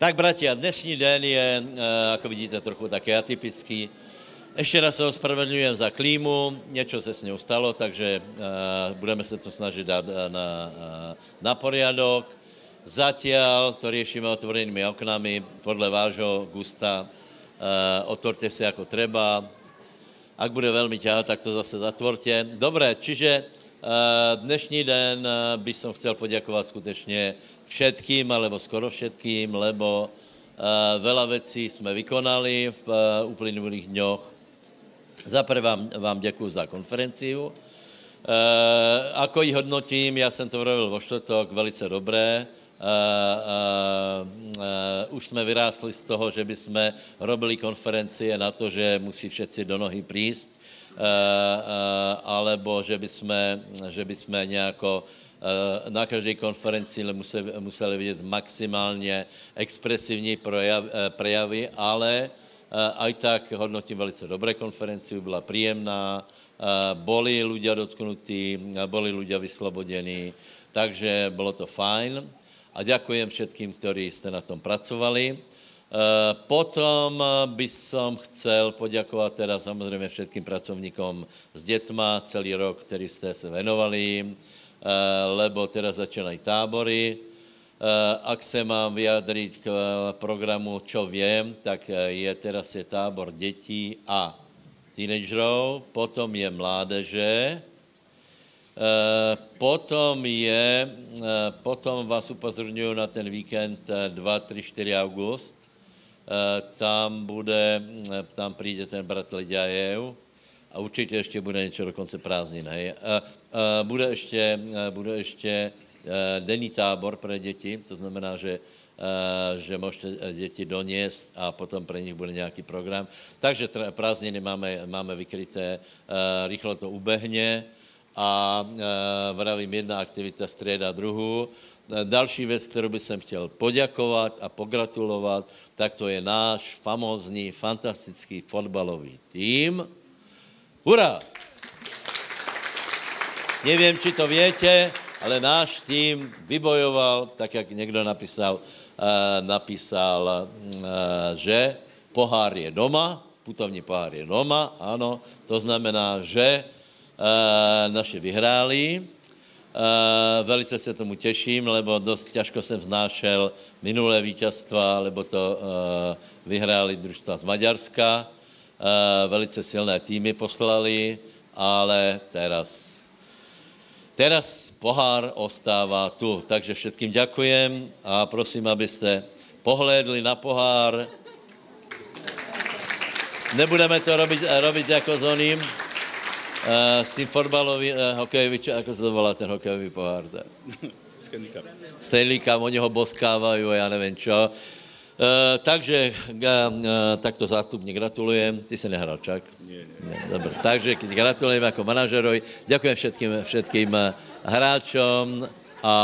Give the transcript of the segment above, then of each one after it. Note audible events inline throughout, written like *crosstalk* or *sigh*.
Tak, bratia, dnešní den je, jako vidíte, trochu také atypický. Ještě raz se ospravedlňujem za klímu, něco se s ním stalo, takže budeme se to snažit dát na, na poriadok. Zatiaľ to riešime otvorenými oknami, podle vášho gusta. Otvorte se jako treba. Ak bude velmi ťahat, tak to zase zatvorte. Dobré, čiže dnešní den by som chcel poděkovat skutečně všetkým, alebo skoro všetkým, lebo uh, veľa vecí jsme vykonali v uh, uplynulých dňoch. Zaprvé vám, vám děkuji za konferenciu. Uh, ako ji hodnotím, já jsem to vravil vo čtvrtok, velice dobré. Uh, uh, uh, už jsme vyrástli z toho, že by jsme robili konferencie na to, že musí všetci do nohy prísť, uh, uh, alebo že by jsme, že by jsme nějako na každé konferenci museli, museli vidět maximálně expresivní projav, eh, prejavy, ale eh, aj tak hodnotím velice dobré konferenci, byla příjemná, boli ľudia dotknutí, boli ľudia vyslobodení, takže bylo to fajn. A děkujem všetkým, kteří jste na tom pracovali. Potom by som chcel poděkovat teda samozřejmě všetkým pracovníkom s dětma celý rok, který jste se venovali, Eh, lebo teda začínají tábory. Eh, ak se mám vyjadřit k eh, programu Čo vím, tak je teraz je tábor dětí a teenagerů, potom je mládeže, potom je, potom vás upozorňuji na ten víkend 2, 3, 4 august, tam bude, tam přijde ten brat Lidiajev, a určitě ještě bude něco do konce prázdnin, hej. A, a bude ještě, bude ještě denní tábor pro děti, to znamená, že, že můžete děti doněst a potom pro nich bude nějaký program. Takže prázdniny máme, máme vykryté, a, rychlo to ubehne a, a vravím jedna aktivita středa druhou. Další věc, kterou bych jsem chtěl poděkovat a pogratulovat, tak to je náš famózní, fantastický fotbalový tým, Hurá! Nevím, či to větě, ale náš tým vybojoval, tak jak někdo napísal, uh, napísal, uh, že pohár je doma, putovní pohár je doma, ano, to znamená, že uh, naše vyhráli. Uh, velice se tomu těším, lebo dost těžko jsem znášel minulé vítězstva, lebo to uh, vyhráli družstva z Maďarska Eh, velice silné týmy poslali, ale teraz, teraz pohár ostává tu. Takže všetkým děkujem a prosím, abyste pohlédli na pohár. Nebudeme to robit, robit jako s oným, Uh, s tím fotbalovým, uh, hokejový, jako se to volá ten hokejový pohár? Stanley Cup. Stanley Cup, oni ho boskávají a já nevím čo. Uh, takže uh, takto zástupně gratulujem. Ty se nehrál čak? Nie, nie. dobré. Takže gratulujem jako manažerovi. Děkujem všetkým, všetkým hráčům a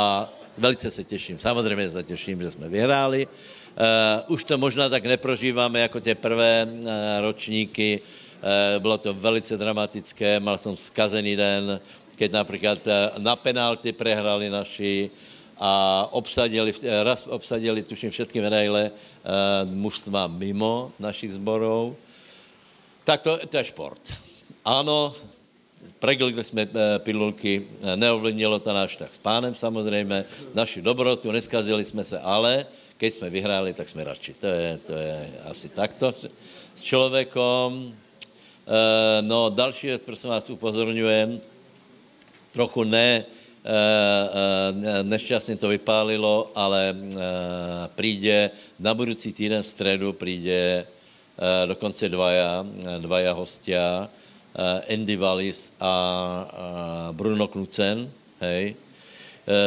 velice se těším. Samozřejmě se těším, že jsme vyhráli. Uh, už to možná tak neprožíváme jako ty prvé uh, ročníky. Uh, bylo to velice dramatické. Mal jsem zkazený den, keď například uh, na penalty prehrali naši, a obsadili, raz obsadili, tuším, všetky medaile uh, mužstva mimo našich zborov. Tak to, to je šport. Ano, preglili jsme uh, pilulky, uh, neovlivnilo to náš tak s pánem samozřejmě, naši dobrotu, neskazili jsme se, ale keď jsme vyhráli, tak jsme radši. To je, to je asi takto s člověkom. No, další věc, prosím vás, upozorňujem, trochu ne, Eh, eh, nešťastně to vypálilo, ale eh, přijde na budoucí týden v středu přijde dokonce dvaja, dvaja hostia, Andy Wallis a Bruno Knucen, hej,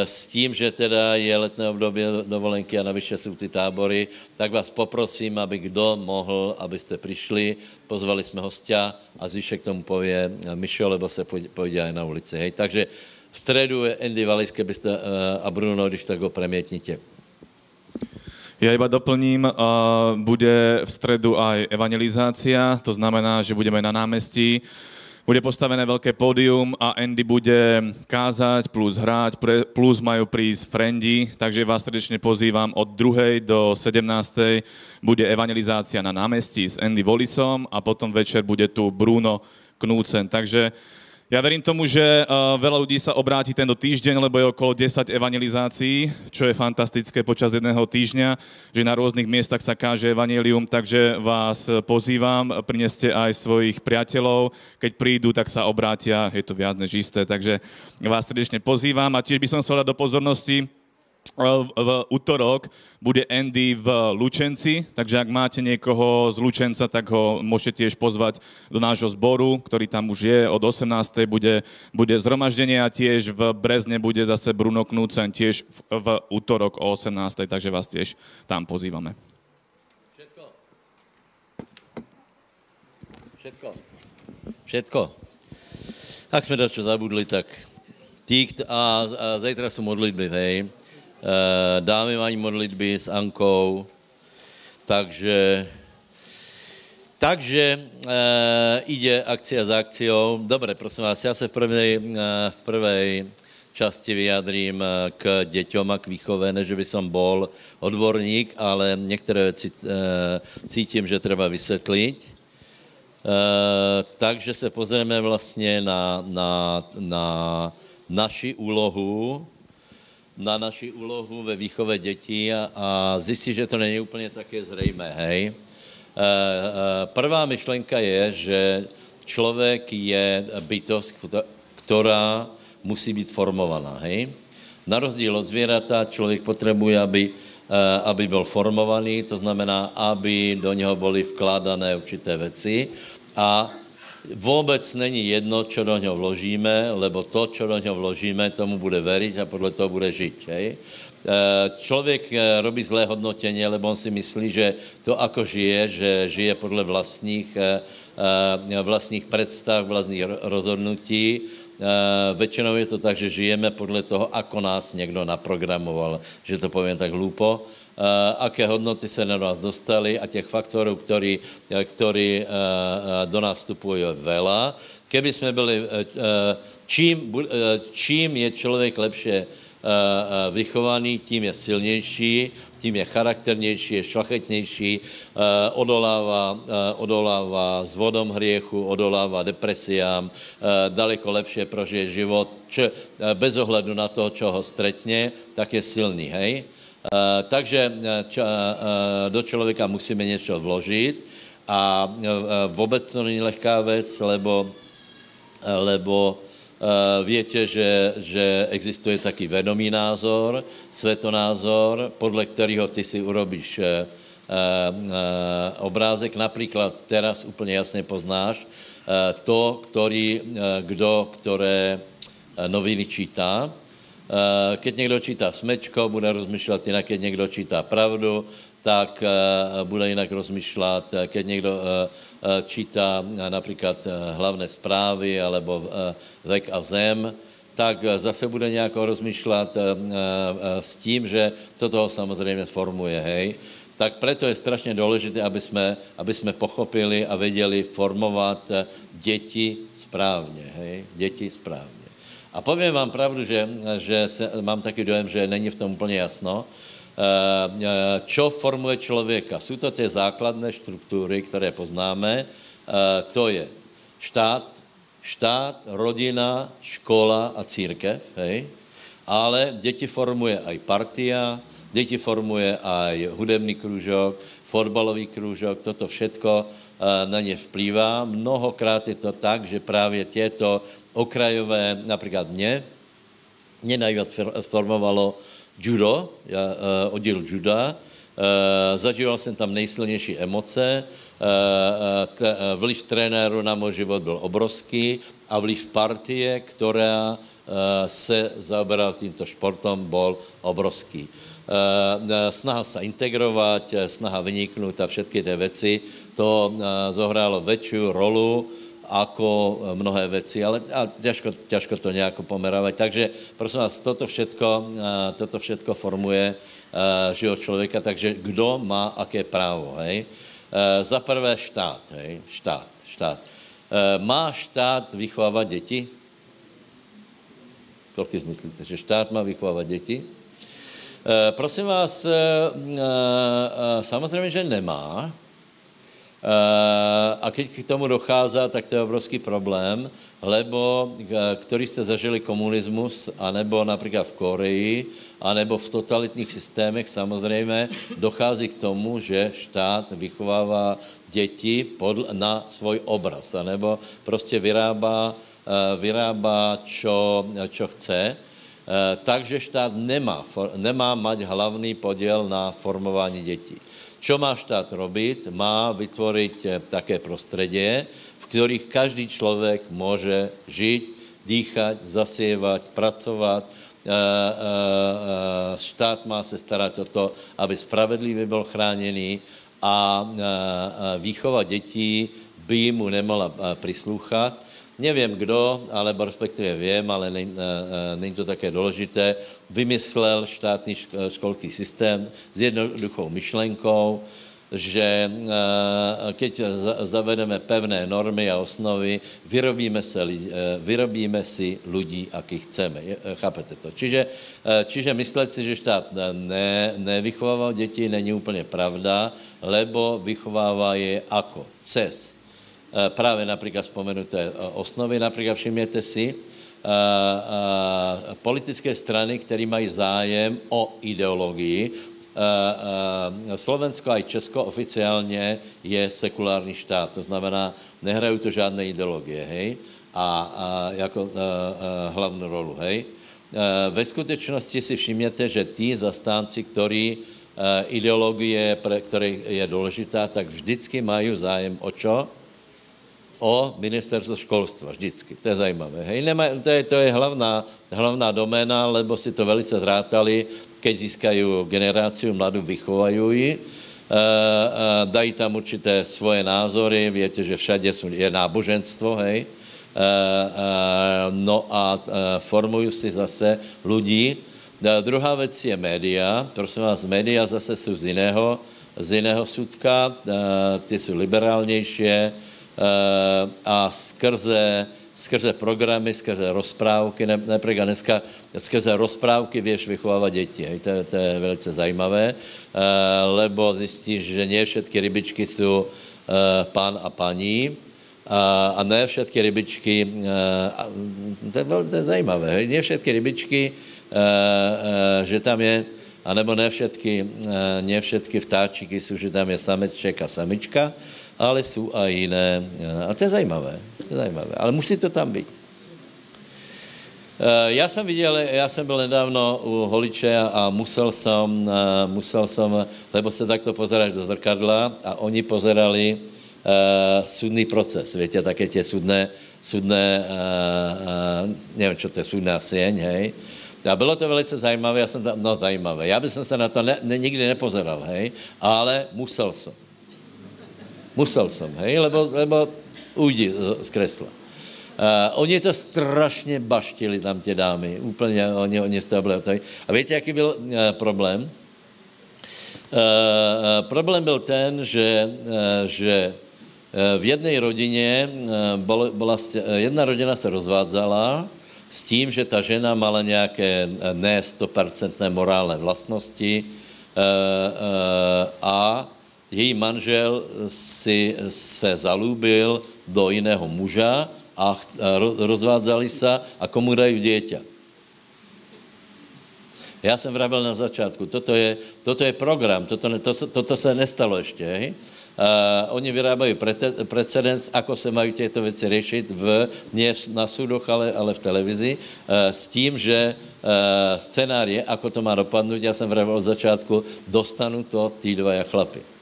s tím, že teda je letné období dovolenky a navyše jsou ty tábory, tak vás poprosím, aby kdo mohl, abyste přišli. Pozvali jsme hostia a zvyšek tomu pově Mišo, lebo se pojde aj na ulici. Hej. Takže v středu je Andy Wallis, byste, uh, a Bruno, když tak ho premětnite. Ja iba doplním, uh, bude v stredu aj evangelizácia, to znamená, že budeme na námestí, bude postavené veľké pódium a Andy bude kázať plus pre- plus majú prísť frendi, takže vás srdečne pozývam od 2. do 17. bude evangelizácia na námestí s Andy Volisom a potom večer bude tu Bruno Knúcen. Takže ja verím tomu, že uh, veľa ľudí sa obráti tento týždeň, lebo je okolo 10 evangelizácií, čo je fantastické počas jedného týždňa, že na rôznych miestach sa káže evangelium, takže vás pozývam, prineste aj svojich priateľov, keď prídu, tak sa obrátia, je to viac než isté, takže vás srdečne pozývam a tiež by som chcel do pozornosti, v útorok bude Andy v Lučenci, takže ak máte niekoho z Lučenca, tak ho môžete tiež pozvať do nášho zboru, ktorý tam už je. Od 18. bude, bude zhromaždenie a tiež v Brezne bude zase Bruno Knúcen tiež v, v útorok o 18. Takže vás tiež tam pozývame. Všetko. Všetko. Všetko. Ak sme dačo zabudli, tak tí, a, a zajtra sú modlitby, hej. E, dámy mají modlitby s Ankou, takže takže e, ide akcia za akciou. Dobre, prosím vás, já se v prvej, e, v prvej časti vyjadrím k deťom a k výchove, ne, že by som bol odborník, ale některé věci cítím, že treba vysvětlit. Takže se pozrieme vlastně na, na, na naši úlohu, na naši úlohu ve výchove dětí a, a zjistí, že to není úplně také zřejmé, hej. E, e, prvá myšlenka je, že člověk je bytost, která musí být formovaná, hej. Na rozdíl od zvěrata člověk potřebuje, aby, e, aby byl formovaný, to znamená, aby do něho byly vkládané určité věci a vůbec není jedno, čo do něho vložíme, lebo to, čo do něho vložíme, tomu bude veriť a podle toho bude žít. Hej? Člověk robí zlé hodnotění, lebo on si myslí, že to, ako žije, že žije podle vlastních, vlastních představ, vlastních rozhodnutí. Většinou je to tak, že žijeme podle toho, ako nás někdo naprogramoval, že to povím tak hlupo aké hodnoty se na nás dostali a těch faktorů, který, který do nás vstupují veľa. Keby jsme byli, čím, čím je člověk lepše vychovaný, tím je silnější, tím je charakternější, je šlachetnější, odolává, odolává s vodom hriechu, odolává depresiám, daleko lepšie prožije život, čo, bez ohledu na to, čo ho stretne, tak je silný, hej? Uh, takže č, uh, do člověka musíme něco vložit a vůbec to není lehká věc, lebo, lebo větě, že, že existuje taky vedomý názor, svetonázor, podle kterého ty si urobíš obrázek. Například teraz úplně jasně poznáš to, který, kdo, které noviny čítá, Eh, keď někdo čítá smečko, bude rozmýšlet jinak, keď někdo čítá pravdu, tak eh, bude jinak rozmýšlet, keď někdo eh, čítá například hlavné zprávy alebo vek a zem, tak zase bude nějak rozmýšlet s tím, že to toho samozřejmě formuje, hej. Tak proto je strašně důležité, aby jsme, aby jsme pochopili a věděli formovat děti správně, hej, děti správně. A povím vám pravdu, že, že se, mám taky dojem, že není v tom úplně jasno. Eh, eh, formuje člověka? Jsou to ty základné struktury, které poznáme. Eh, to je štát, štát, rodina, škola a církev, hej? ale děti formuje aj partia, děti formuje aj hudebný kružok, fotbalový kružok, toto všetko na ně vplývá. Mnohokrát je to tak, že právě těto okrajové, například mě, mě nejvíc formovalo judo, já, uh, oddíl juda, Uh, zažíval jsem tam nejsilnější emoce, uh, uh, vliv trenéru na můj život byl obrovský a vliv partie, která se zaoberala tímto športom, byl obrovský. Snaha se integrovat, snaha vyniknout a všechny ty věci, to zohrálo větší rolu ako eh, mnohé věci, ale těžko, těžko to nějak pomerávať. Takže prosím vás, toto všetko, eh, toto všetko formuje eh, život člověka, takže kdo má aké právo, hej? Za prvé štát, hej? Štát, štát. má štát vychovávat děti? Kolik myslíte, že štát má vychovávat děti? Prosím vás, samozřejmě, že nemá. A keď k tomu dochází, tak to je obrovský problém, lebo ktorí jste zažili komunismus, anebo například v Koreji, anebo v totalitních systémech samozřejmě dochází k tomu, že štát vychovává děti pod, na svůj obraz, anebo prostě vyrábá, vyrábá čo, čo chce, takže štát nemá, nemá mať hlavný podiel na formování dětí. Čo má štát robiť? Má vytvoriť eh, také prostredie, v ktorých každý člověk může žiť, dýchať, zasievať, pracovat. Eh, eh, štát má se starat o to, aby spravedlivě byl chráněný a výchova dětí by mu nemala prislúchat nevím kdo, alebo respektive vím, ale není, není to také důležité, vymyslel štátní školský systém s jednoduchou myšlenkou, že keď zavedeme pevné normy a osnovy, vyrobíme, se, vyrobíme si lidí, aký chceme. Chápete to? Čiže, čiže myslet si, že štát ne, nevychovával děti, není úplně pravda, lebo vychovává je ako? Eh, právě například vzpomenuté eh, osnovy, například všimněte si, eh, politické strany, které mají zájem o ideologii, Slovensko a Česko oficiálně je sekulární štát, to znamená, nehrají to žádné ideologie, hej, a, a jako hlavnou rolu, hej. Ve skutečnosti si všimněte, že tí zastánci, ktorí ideologie, pre, které je důležitá, tak vždycky mají zájem o čo? O ministerstvo školstva, vždycky. To je zajímavé. Hej? Nemá, to, je, to je hlavná, hlavná doména, lebo si to velice zrátali, keď získají generáciu mladou, vychovají ji, e, e, dají tam určité svoje názory, víte, že všade je náboženstvo, hej, e, no a formují si zase lidí. E, druhá věc je média, prosím vás, média zase jsou z jiného, z jiného sudka, ty jsou liberálnější, a skrze, skrze programy, skrze rozprávky, ne, například dneska skrze rozprávky věš vychovávat děti. Hej, to, to je velice zajímavé, eh, lebo zjistíš, že ne všechny rybičky jsou eh, pán a paní, a, a ne všechny rybičky, a, to, je, to je zajímavé, hej, ne všechny rybičky, a, a, že tam je, anebo ne všetky, ne všetky vtáčiky jsou, že tam je sameček a samička, ale jsou a jiné. A to je zajímavé. To je zajímavé. Ale musí to tam být. Eh, já jsem viděl, já jsem byl nedávno u holiče a musel jsem, eh, musel jsem, lebo se takto pozeráš do zrkadla a oni pozerali uh, sudný proces, víte, také tě sudné, sudné, uh, uh, nevím, čo to je, sudná sieň, hej. A bylo to velice zajímavé, já jsem tam, no zajímavé, já bych se na to ne, ne, nikdy nepozeral, hej, ale musel jsem. Musel jsem, hej, lebo, lebo ujdi z kresla. Uh, oni to strašně baštili tam tě dámy, úplně, oni, oni z toho byli. A víte, jaký byl uh, problém? Uh, problém byl ten, že, uh, že v jedné rodině uh, byla, jedna rodina se rozvádzala s tím, že ta žena mala nějaké ne 100% morálné vlastnosti a její manžel si se zalúbil do jiného muža a rozvádzali se a komu dají dieťa. Já jsem vravil na začátku, toto je, toto je program, toto, to, toto se nestalo ještě. Hej? Uh, oni vyrábají precedens, ako se mají těto věci řešit v, ne na súdoch, ale, ale v televizi, uh, s tím, že uh, scénář je, ako to má dopadnout, já jsem vravil od začátku, dostanu to tí dvaja chlapy.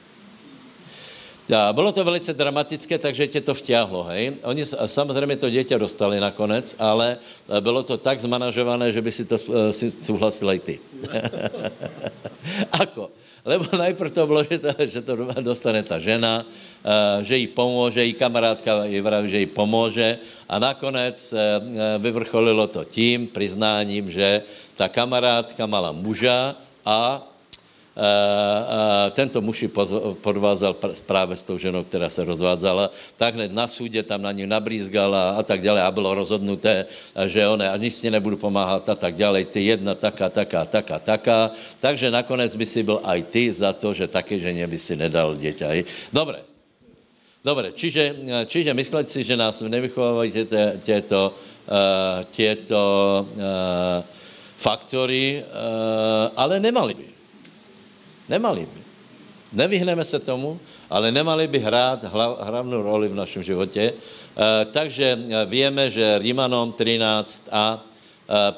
A bylo to velice dramatické, takže tě to vtěhlo, hej. Oni samozřejmě to dítě dostali nakonec, ale e, bylo to tak zmanažované, že by si to e, si souhlasil i ty. *laughs* Ako? Lebo najprv to bylo, že to, že to dostane ta žena, e, že jí pomůže, jí kamarádka jí vraví, že jí pomůže a nakonec vyvrcholilo to tím priznáním, že ta kamarádka mala muža a tento muž ji podvázal právě s tou ženou, která se rozvádzala, tak hned na súdě tam na ní nabrízgala a tak dále a bylo rozhodnuté, že ona, a nic nebudu pomáhat a tak dále, ty jedna taká, taká, taká, taká, takže nakonec by si byl aj ty za to, že také ženě by si nedal dieťa. Dobre, Dobre, čiže, čiže myslet si, že nás nevychovávají těto, těto uh, faktory, ale nemali by. Nemali by. Nevyhneme se tomu, ale nemali by hrát hlavnou roli v našem životě. Takže víme, že Rímanom 13 a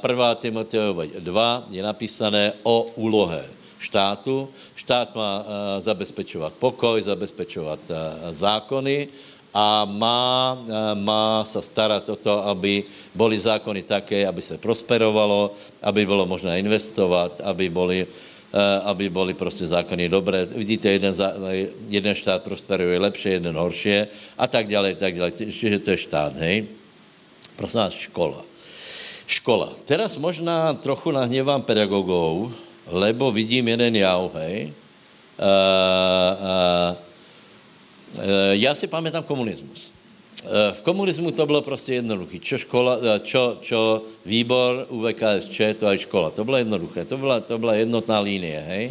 1. Timoteova 2 je napísané o úlohe štátu. Štát má uh, zabezpečovat pokoj, zabezpečovat zákony a má, má se starat o to, aby byly zákony také, aby se prosperovalo, aby bylo možné investovat, aby byly aby byly prostě zákony dobré. Vidíte, jeden, jeden štát prosperuje lepší, jeden horší a tak dále, tak dále. Čiže to je štát, hej? Prosím vás, škola. Škola. Teraz možná trochu nahněvám pedagogov, lebo vidím jeden jav, hej. Uh, uh, uh, já si pamätám komunismus. Uh, v komunismu to bylo prostě jednoduché. Čo, škola, čo, čo výbor UVKSČ, to aj škola. To bylo jednoduché. To byla, to byla jednotná línie, hej.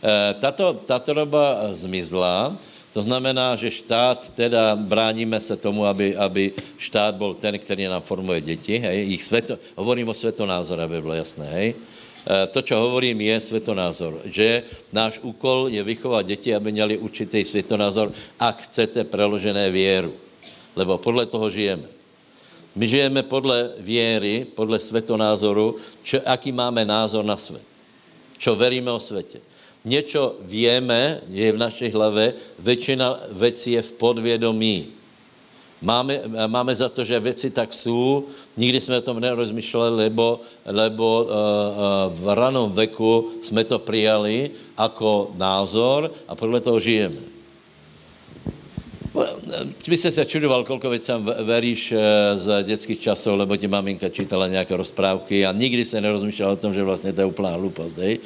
Uh, tato, tato doba zmizla, to znamená, že štát, teda bráníme se tomu, aby, aby štát byl ten, který nám formuje děti, hej. Ich sveto, hovorím o svetonázor, aby bylo jasné, hej. Eh, to, čo hovorím, je světonázor. Že náš úkol je vychovat děti, aby měli určitý světonázor, ak chcete preložené věru. Lebo podle toho žijeme. My žijeme podle věry, podle svetonázoru, čo, aký máme názor na svět. Čo veríme o světě. Něco víme, je v naší hlavě, většina věcí je v podvědomí. Máme, máme za to, že věci tak jsou, nikdy jsme o tom nerozmýšleli, lebo, lebo uh, uh, v ranom veku jsme to přijali jako názor a podle toho žijeme. By se čudoval, kolko věcem veríš eh, z dětských časů, lebo ti maminka čítala nějaké rozprávky a nikdy se nerozmýšlel o tom, že vlastně to je úplná hlupost. Hej?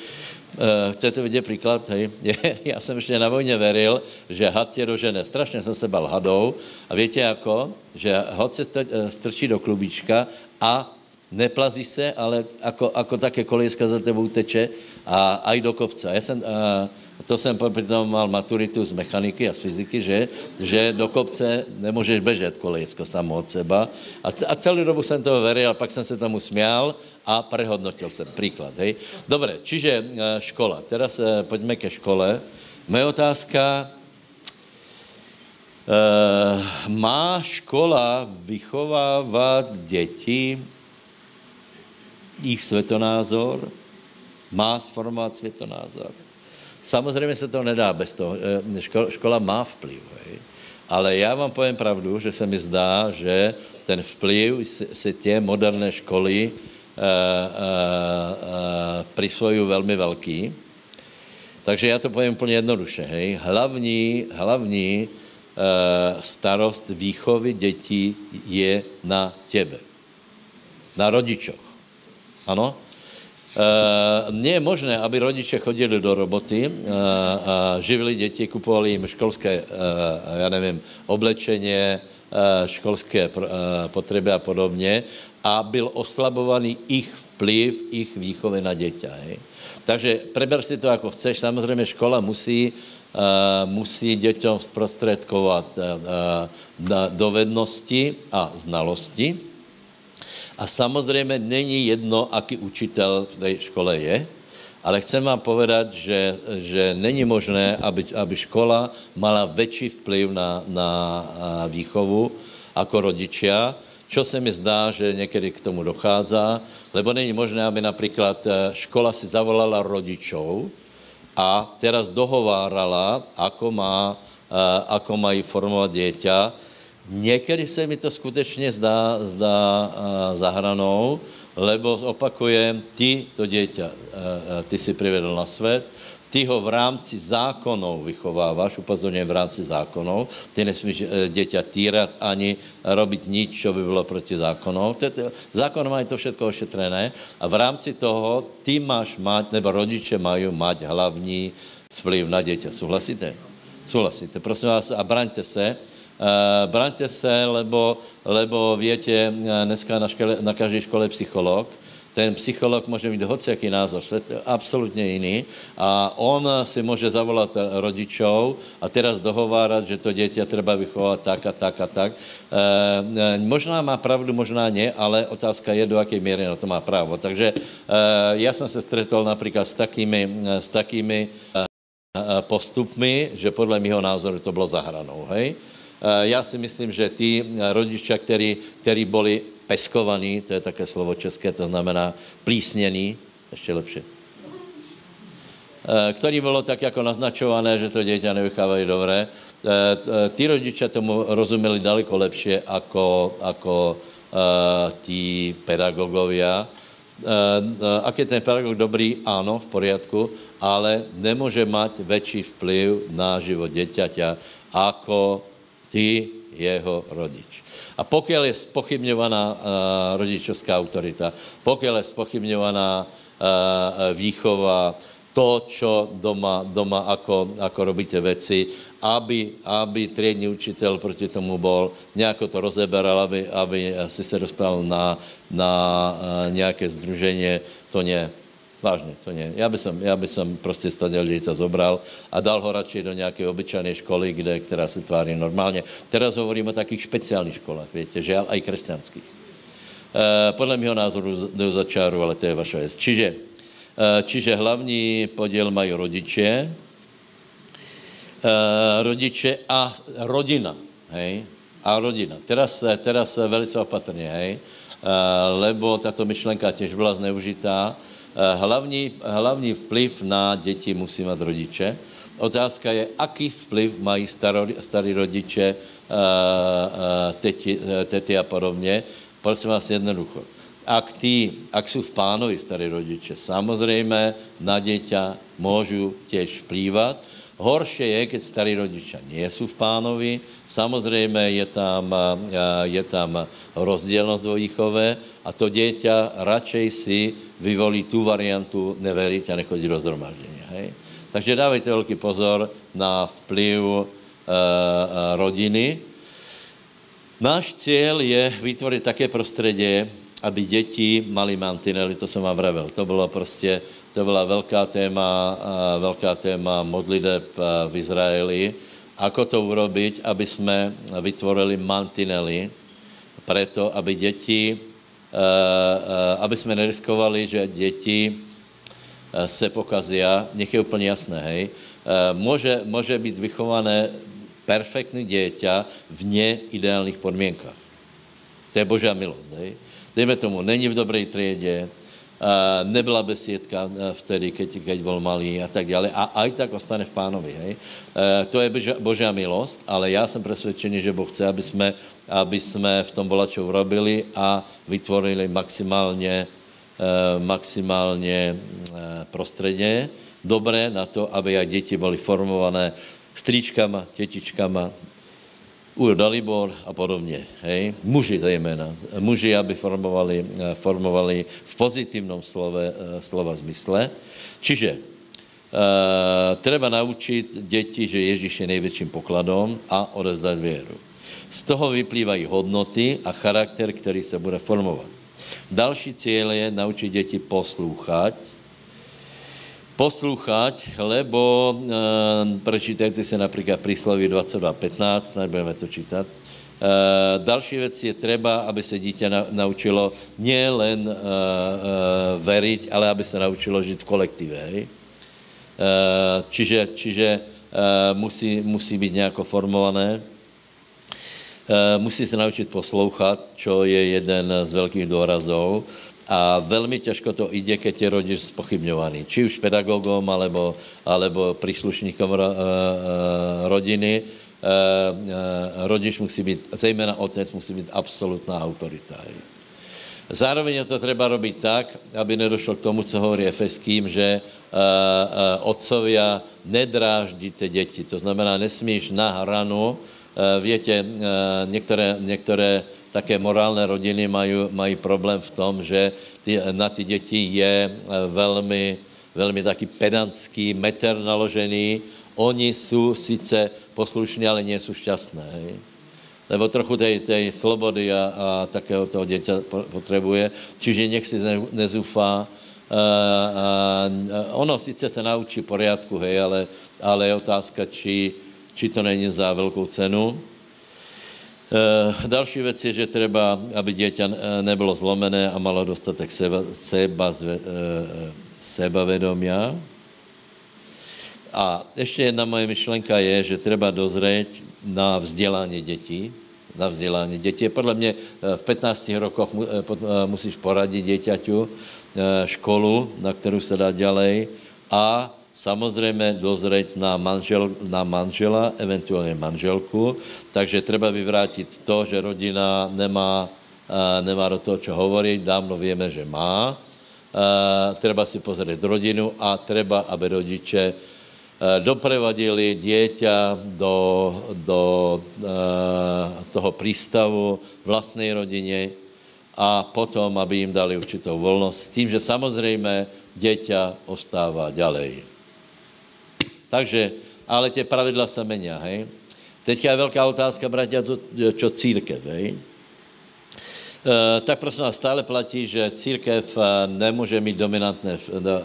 Uh, chcete vidět příklad? Hej? *laughs* Já jsem ještě na vojně veril, že had tě dožene. Strašně jsem se bal hadou. A víte jako? Že had se eh, strčí do klubíčka a neplazí se, ale jako, jako také kolejska za tebou teče a aj do kopce. Já jsem, uh, to jsem potom mal maturitu z mechaniky a z fyziky, že, že do kopce nemůžeš bežet kolejsko samo od seba. A, a celou dobu jsem toho veril, pak jsem se tomu směl a prehodnotil jsem. Příklad, hej. Dobre, čiže e, škola. Teraz e, pojďme ke škole. Moje otázka, Uh, má škola vychovávat děti, jejich světonázor, má sformovat světonázor. Samozřejmě se to nedá bez toho. Škola, škola má vplyv, hej. ale já vám povím pravdu, že se mi zdá, že ten vplyv si tě moderné školy uh, uh, uh, prisvojují velmi velký. Takže já to povím úplně jednoduše. Hej. Hlavní, hlavní starost výchovy dětí je na těbe. Na rodičoch. Ano? Nie je možné, aby rodiče chodili do roboty, uh, živili děti, kupovali jim školské, uh, já nevím, oblečeně, školské potřeby a podobně a byl oslabovaný ich vplyv, ich výchovy na děťa. Takže preber si to, jako chceš. Samozřejmě škola musí, musí děťom zprostředkovat dovednosti a znalosti, a samozřejmě není jedno, aký učitel v té škole je, ale chcem vám povedat, že, že není možné, aby, aby škola mala větší vplyv na, na výchovu jako rodičia, čo se mi zdá, že někdy k tomu dochází, lebo není možné, aby například e, škola si zavolala rodičov a teraz dohovárala, ako, má, e, ako mají formovat dieťa, Někdy se mi to skutečně zdá, zdá za lebo opakujem, ty to dieťa, ty si přivedl na svět, ty ho v rámci zákonov vychováváš, upozorňujem v rámci zákonov, ty nesmíš e, dieťa týrat ani robiť nič, čo by bylo proti zákonov. Zákon mají to všetko ošetrené a v rámci toho ty máš mať, nebo rodiče mají mať hlavní vplyv na dieťa. Souhlasíte? Souhlasíte. Prosím vás, a braňte se, braňte se, lebo, lebo viete, dneska na, škole, na každej škole je psycholog, ten psycholog může mít hociaký názor, absolutně jiný a on si může zavolat rodičov a teraz dohovárat, že to dieťa treba vychovat tak a tak a tak. E, možná má pravdu, možná ne, ale otázka je, do jaké míry na to má právo. Takže e, já jsem se stretol například s takými, s takými postupmi, že podle mého názoru to bylo zahranou, hej? Já si myslím, že ty rodičia, který, který boli peskovaný, to je také slovo české, to znamená plísněný, ještě lepší. Eh, který bylo tak jako naznačované, že to dieťa nevychávají dobré. Eh, eh, ty rodiče tomu rozuměli daleko lepšie ako, ako tí pedagogovia. Ak je ten pedagog dobrý, áno, v poriadku, ale nemůže mať väčší vplyv na život dieťaťa ako ty jeho rodič. A pokud je spochybňovaná uh, rodičovská autorita, pokud je spochybňovaná uh, výchova, to, čo doma, doma ako, ako robíte veci, aby, aby triední učitel proti tomu bol, nejako to rozeberal, aby, aby si se dostal na, na uh, nějaké združenie, to nie. Vážně, to nie. Já by som, já by som prostě stadiel dieťa zobral a dal ho radši do nějaké obyčajné školy, kde, která se tváří normálně. Teraz hovorím o takých špeciálních školách, víte, že aj křesťanských. E, podle mého názoru jdou za čáru, ale to je vaša věc. Čiže, e, čiže hlavní podiel mají rodiče, e, rodiče a rodina, hej, a rodina. Teraz, teraz velice opatrně, hej, lebo tato myšlenka těž byla zneužitá, Eh, hlavní, hlavní vplyv na děti musí mít rodiče. Otázka je, aký vplyv mají starí rodiče, eh, eh, teti, tety a podobně. Prosím vás jednoducho. Ak, tí, ak jsou v pánovi starí rodiče, samozřejmě na děťa můžu těž vplývat. Horšie je, keď starí rodiče nie jsou v pánovi. Samozřejmě je tam, je tam rozdielnost vo výchove a to dieťa radšej si vyvolí tu variantu neveriť a nechodí do zhromaždenia. Hej? Takže dávajte velký pozor na vplyv e, rodiny. Náš cíl je vytvořit také prostředí, aby děti mali mantinely, to jsem vám vravil. To bylo prostě, to byla velká téma, e, velká téma modliteb v Izraeli. Ako to urobiť, aby jsme vytvorili mantinely, preto, aby děti Eh, eh, aby jsme neriskovali, že děti eh, se pokazia, nech je úplně jasné, hej. Může, může být vychované perfektní dieťa v neideálních podmínkách. To je božá milost, hej. Dejme tomu, není v dobré triedě, nebyla besiedka vtedy, keď, keď byl malý a tak dále. A aj tak ostane v pánovi. Hej? To je božia milost, ale já jsem přesvědčený, že Boh chce, aby jsme, aby jsme v tom volačou robili a vytvorili maximálně, maximálně prostředě dobré na to, aby aj děti byly formované stříčkama, tětičkama, Ujo Dalibor a podobně. Hej? Muži zejména. Muži, aby formovali, eh, formovali v pozitivnom slove, eh, slova zmysle. Čiže uh, treba naučit děti, že Ježíš je největším pokladom a odezdať věru. Z toho vyplývají hodnoty a charakter, který se bude formovat. Další cíl je naučit děti poslouchat, poslouchať, lebo e, prečítajte si například prísloví 22.15, nebudeme to čítat. E, další věc je třeba, aby se dítě na, naučilo nielen e, e, veriť, ale aby se naučilo žít v kolektive. E, čiže čiže e, musí, musí být nějako formované. E, musí se naučit poslouchat, čo je jeden z velkých důrazů a velmi těžko to ide, keď je rodič spochybňovaný. Či už pedagogom, alebo, alebo příslušníkom ro, uh, rodiny. Uh, rodič musí být, zejména otec, musí být absolutná autorita. Zároveň to treba robiť tak, aby nedošlo k tomu, co hovorí Efeským, že otcovia, nedráždíte děti. To znamená, nesmíš na hranu, větě, některé, některé také morálné rodiny mají, mají problém v tom, že ty, na ty děti je velmi, velmi taky pedantský, meter naložený. Oni jsou sice poslušní, ale nie jsou šťastné. Hej? Lebo trochu tej, tej slobody a, a takého toho děťa potřebuje. Čiže nech si nezufá. Uh, uh, ono sice se naučí poriadku, hej, ale, ale je otázka, či, či to není za velkou cenu. E, další věc je, že třeba, aby dieťa nebylo zlomené a malo dostatek seba, seba, zve, e, sebavedomia. A ještě jedna moje myšlenka je, že třeba dozřeť na vzdělání dětí, na vzdělání dětí. Podle mě v 15 rokoch musíš poradit děťaťu školu, na kterou se dá ďalej a samozřejmě dozřeť na, manžel, na manžela, eventuálně manželku, takže treba vyvrátit to, že rodina nemá, nemá do toho, čo hovorí, dávno víme, že má. Treba si pozrieť rodinu a treba, aby rodiče doprevadili dieťa do, do toho prístavu vlastnej rodine a potom, aby jim dali určitou volnost, s tím, že samozřejmě dieťa ostává ďalej. Takže, ale tě pravidla se mení, hej. Teďka je velká otázka, bratia, čo církev, hej. E, tak prosím vás, stále platí, že církev e, nemůže mít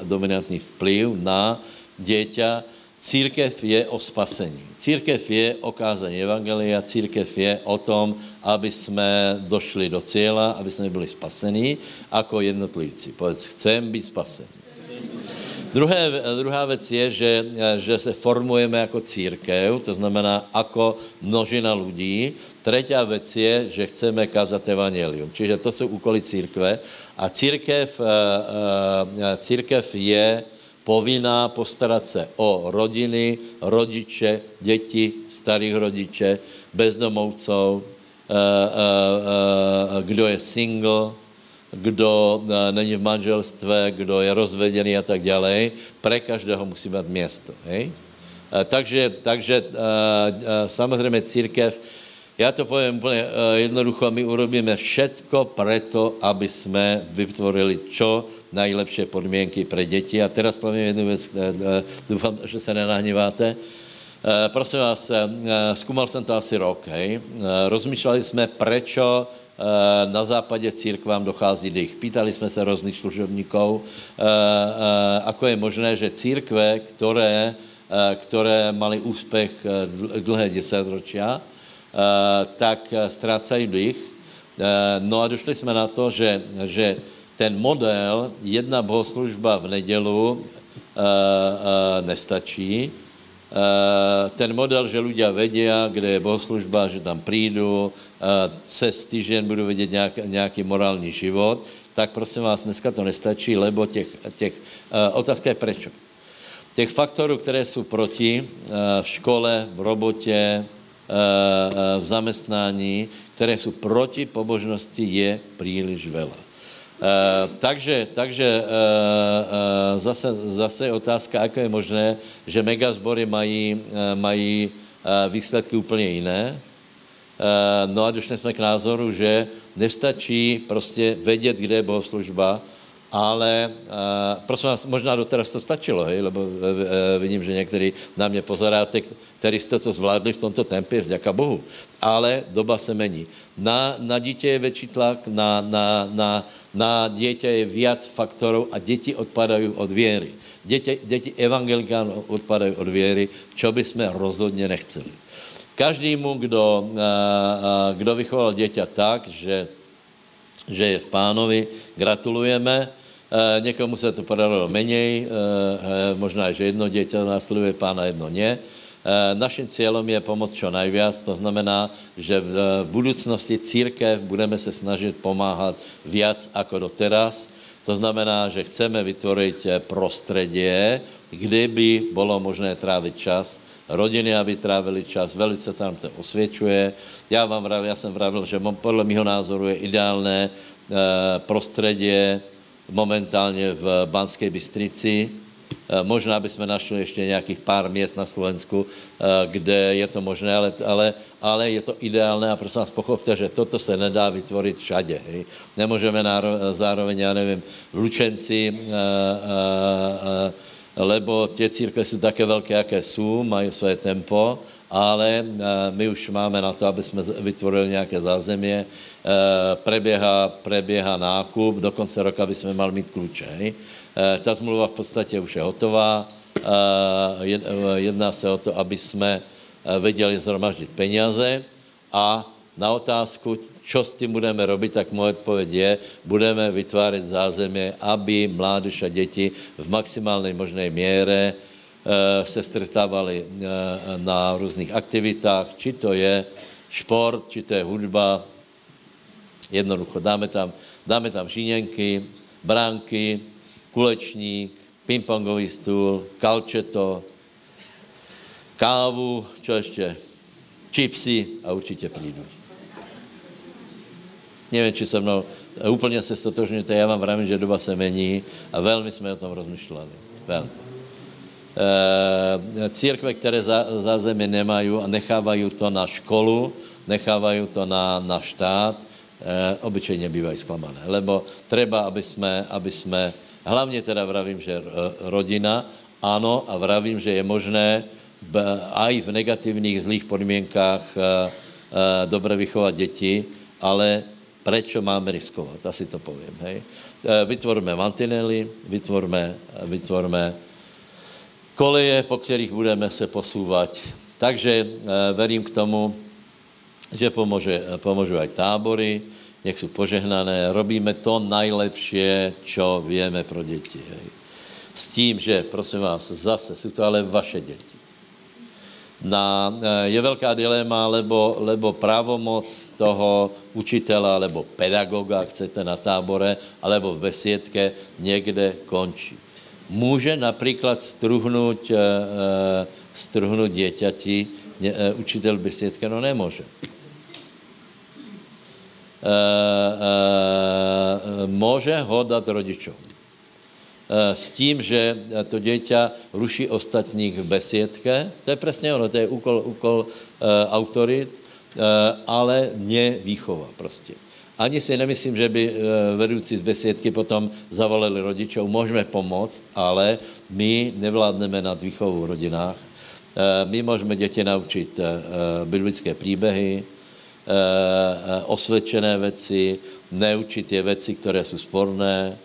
dominantný vplyv na dieťa. Církev je o spasení. Církev je o kázání Evangelia, církev je o tom, aby jsme došli do cíla, aby jsme byli spasení jako jednotlivci. Povedz, chcem být spasení. Druhé, druhá věc je, že, že se formujeme jako církev, to znamená jako množina lidí. Třetí věc je, že chceme kázat evangelium. Čiže to jsou úkoly církve. A církev, eh, eh, církev je povinná postarat se o rodiny, rodiče, děti, starých rodiče, bezdomovců, eh, kdo je single, kdo eh, není v manželstve, kdo je rozvedený a tak dále. Pre každého musí mít město. Hej? Eh, takže, takže eh, samozřejmě církev, já to povím úplně jednoducho, my urobíme všetko preto, aby jsme vytvorili čo nejlepší podmínky pro děti. A teraz povím jednu věc, doufám, že se nenahněváte. Prosím vás, zkoumal jsem to asi rok, hej. Rozmýšleli jsme, prečo na západě církvám dochází dých. Pýtali jsme se různých služebníků, eh, eh, ako je možné, že církve, které, které mali úspěch dlhé desetročia, tak ztrácají dých. No a došli jsme na to, že, že ten model, jedna bohoslužba v nedělu, nestačí, Eh, ten model, že ľudia vedia, kde je bohoslužba, že tam prídu, eh, cez týždeň budou vědět nějak, nějaký morální život, tak prosím vás, dneska to nestačí, lebo těch, těch uh, otázka je prečo. Těch faktorů, které jsou proti v škole, v robotě, v zaměstnání, které jsou proti pobožnosti, je příliš veľa. Uh, takže takže uh, uh, zase, zase je otázka, jak je možné, že megazbory mají, mají výsledky úplně jiné. No a došli jsme k názoru, že nestačí prostě vědět, kde je bohoslužba, ale uh, prosím vás, možná do teraz to stačilo, hej, lebo uh, vidím, že některý na mě pozoráte, který jste to zvládli v tomto tempě, vďaka Bohu. Ale doba se mení. Na, na dítě je větší tlak, na, na, na, na dítě je víc faktorů a děti odpadají od věry. Děti, děti evangelikánů odpadají od věry, čo by jsme rozhodně nechceli. Každému, kdo, kdo vychoval děťa tak, že, že je v pánovi, gratulujeme, někomu se to podarilo méně, eh, eh, možná, že jedno dítě následuje pána, jedno ne. Naším cílem je pomoct čo nejvíc, to znamená, že v budoucnosti církev budeme se snažit pomáhat víc jako doteraz. To znamená, že chceme vytvořit prostředí, kde by bylo možné trávit čas, rodiny, aby trávili čas, velice se nám to osvědčuje. Já vám já jsem vravil, že podle mého názoru je ideálné prostředí momentálně v Banské Bystrici, Možná bychom našli ještě nějakých pár měst na Slovensku, kde je to možné, ale, ale, ale je to ideálné a prosím vás pochopte, že toto se nedá vytvořit všade. Hej. Nemůžeme náro, zároveň, já nevím, v Lučenci, lebo tie církve jsou také velké, jaké jsou, mají své tempo, ale my už máme na to, aby jsme vytvorili nějaké zázemí. Preběhá, preběhá nákup, do konce roka by jsme mali mít kluče. Hej. Ta zmluva v podstatě už je hotová. Jedná se o to, aby jsme věděli zhromaždit peníze a na otázku, čo s tím budeme robit, tak moje odpověď je, budeme vytvářet zázemí, aby mládež a děti v maximálnej možné míře se stretávali na různých aktivitách, či to je šport, či to je hudba, jednoducho dáme tam, dáme tam žíněnky, bránky, kulečník, pingpongový stůl, kalčeto, kávu, čo ještě, čipsy a určitě přijdu. Nevím, či se mnou úplně se stotožňujete, já vám vravím, že doba se mení a velmi jsme o tom rozmýšleli. Velmi. E, církve, které zázemí nemají a nechávají to na školu, nechávají to na, na štát, e, obyčejně bývají zklamané. Lebo treba, aby jsme, aby jsme hlavně teda vravím, že rodina, ano, a vravím, že je možné aj v negativních, zlých podmínkách dobře vychovat děti, ale prečo máme riskovat, asi to povím, hej. Vytvorme mantinely, vytvorme, vytvorme koleje, po kterých budeme se posouvat. Takže verím k tomu, že pomůže, pomůžu aj tábory, nech jsou požehnané, robíme to najlepšie, čo vieme pro děti. Hej. S tím, že, prosím vás, zase jsou to ale vaše děti na, eh, je velká dilema, lebo, lebo právomoc toho učitela, alebo pedagoga, chcete na tábore, alebo v besiedke, někde končí. Může například struhnout, e, struhnout dieťati e, učitel besiedke? No nemůže. E, e, může ho dát rodičům. Eh, s tím, že to děťa ruší ostatních v besiedke. To je přesně ono, to je úkol, úkol uh, autorit, ale ne výchova prostě. Ani si nemyslím, že by vedoucí z besiedky potom zavolali rodičov, můžeme pomoct, ale my nevládneme nad výchovou v rodinách. My můžeme děti naučit biblické příběhy, osvědčené věci, neučit je věci, které jsou sporné,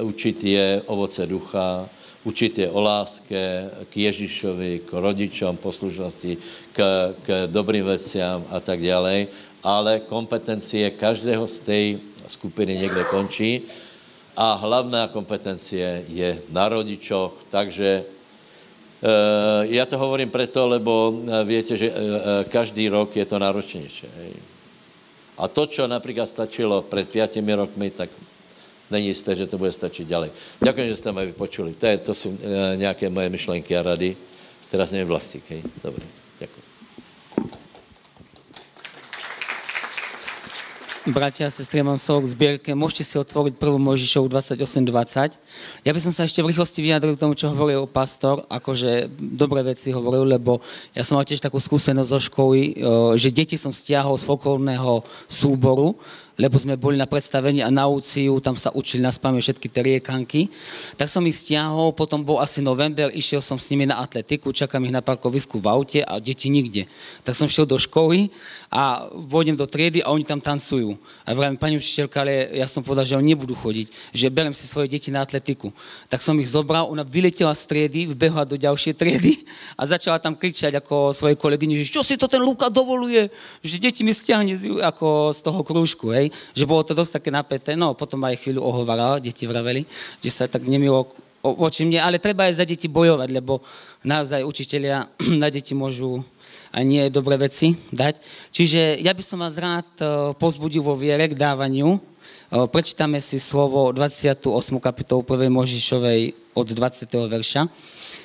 učit je ovoce ducha, učit je o láske k Ježíšovi, k rodičům, poslušnosti, k, k dobrým veciam a tak dále. Ale kompetencie každého z té skupiny někde končí a hlavná kompetencie je na rodičoch, takže uh, já to hovorím proto, lebo víte, že každý rok je to náročnější. A to, co například stačilo před pětimi rokmi, tak není jisté, že to bude stačit dále. Děkuji, že jste mě vypočuli. To, je, to jsou e, nějaké moje myšlenky a rady. Teraz nevím vlastník, hej? Dobrý, děkuji. bratia a sestry, mám slovo k zbierke. Môžete si otvoriť prvú Možišovu 28.20. Ja by som sa ešte v rýchlosti vyjadril k tomu, čo hovoril pastor, akože dobré veci hovoril, lebo ja som mal tiež takú skúsenosť zo školy, e, že deti som stiahol z folklórneho súboru, lebo sme boli na predstavení a na úciu, tam sa učili na spame všetky tie riekanky. Tak som ich stiahol, potom bol asi november, išiel som s nimi na atletiku, čakám ich na parkovisku v aute a deti nikde. Tak som šiel do školy a vôjdem do triedy a oni tam tancujú. A vravím, pani učiteľka, ale ja som povedal, že oni nebudú chodiť, že berem si svoje deti na atletiku. Tak som ich zobral, ona vyletela z triedy, vbehla do ďalšej triedy *laughs* a začala tam kričať ako svojej kolegyni, že čo si to ten Luka dovoluje, že deti mi stiahne ako z toho krúžku. Hej že bolo to dosť také napäté, no potom aj chvíľu ohovaral, deti vraveli, že sa tak nemilo voči mne, ale treba aj za deti bojovať, lebo naozaj učiteľia *clears throat* na deti môžu a nie dobré veci dať. Čiže ja by som vás rád e, pozbudil vo viere k dávaniu. E, prečítame si slovo 28. kapitolu 1. Možišovej od 20. verša.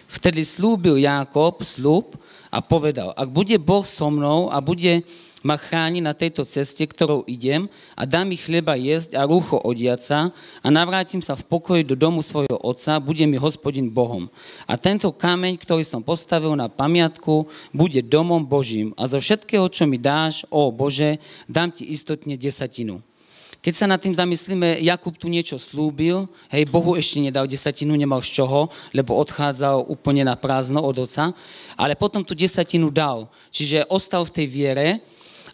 Vtedy slúbil Jákob slúb a povedal, ak bude Boh so mnou a bude ma chráni na tejto ceste, ktorou idem a dá mi chleba jesť a rúcho odiaca a navrátim sa v pokoji do domu svojho otca, bude mi hospodin Bohom. A tento kameň, ktorý som postavil na pamiatku, bude domom Božím a zo všetkého, čo mi dáš, ó Bože, dám ti istotne desatinu. Keď sa nad tým zamyslíme, Jakub tu niečo slúbil, hej, Bohu ešte nedal desatinu, nemal z čoho, lebo odchádzal úplne na prázdno od oca, ale potom tu desatinu dal. Čiže ostal v tej viere,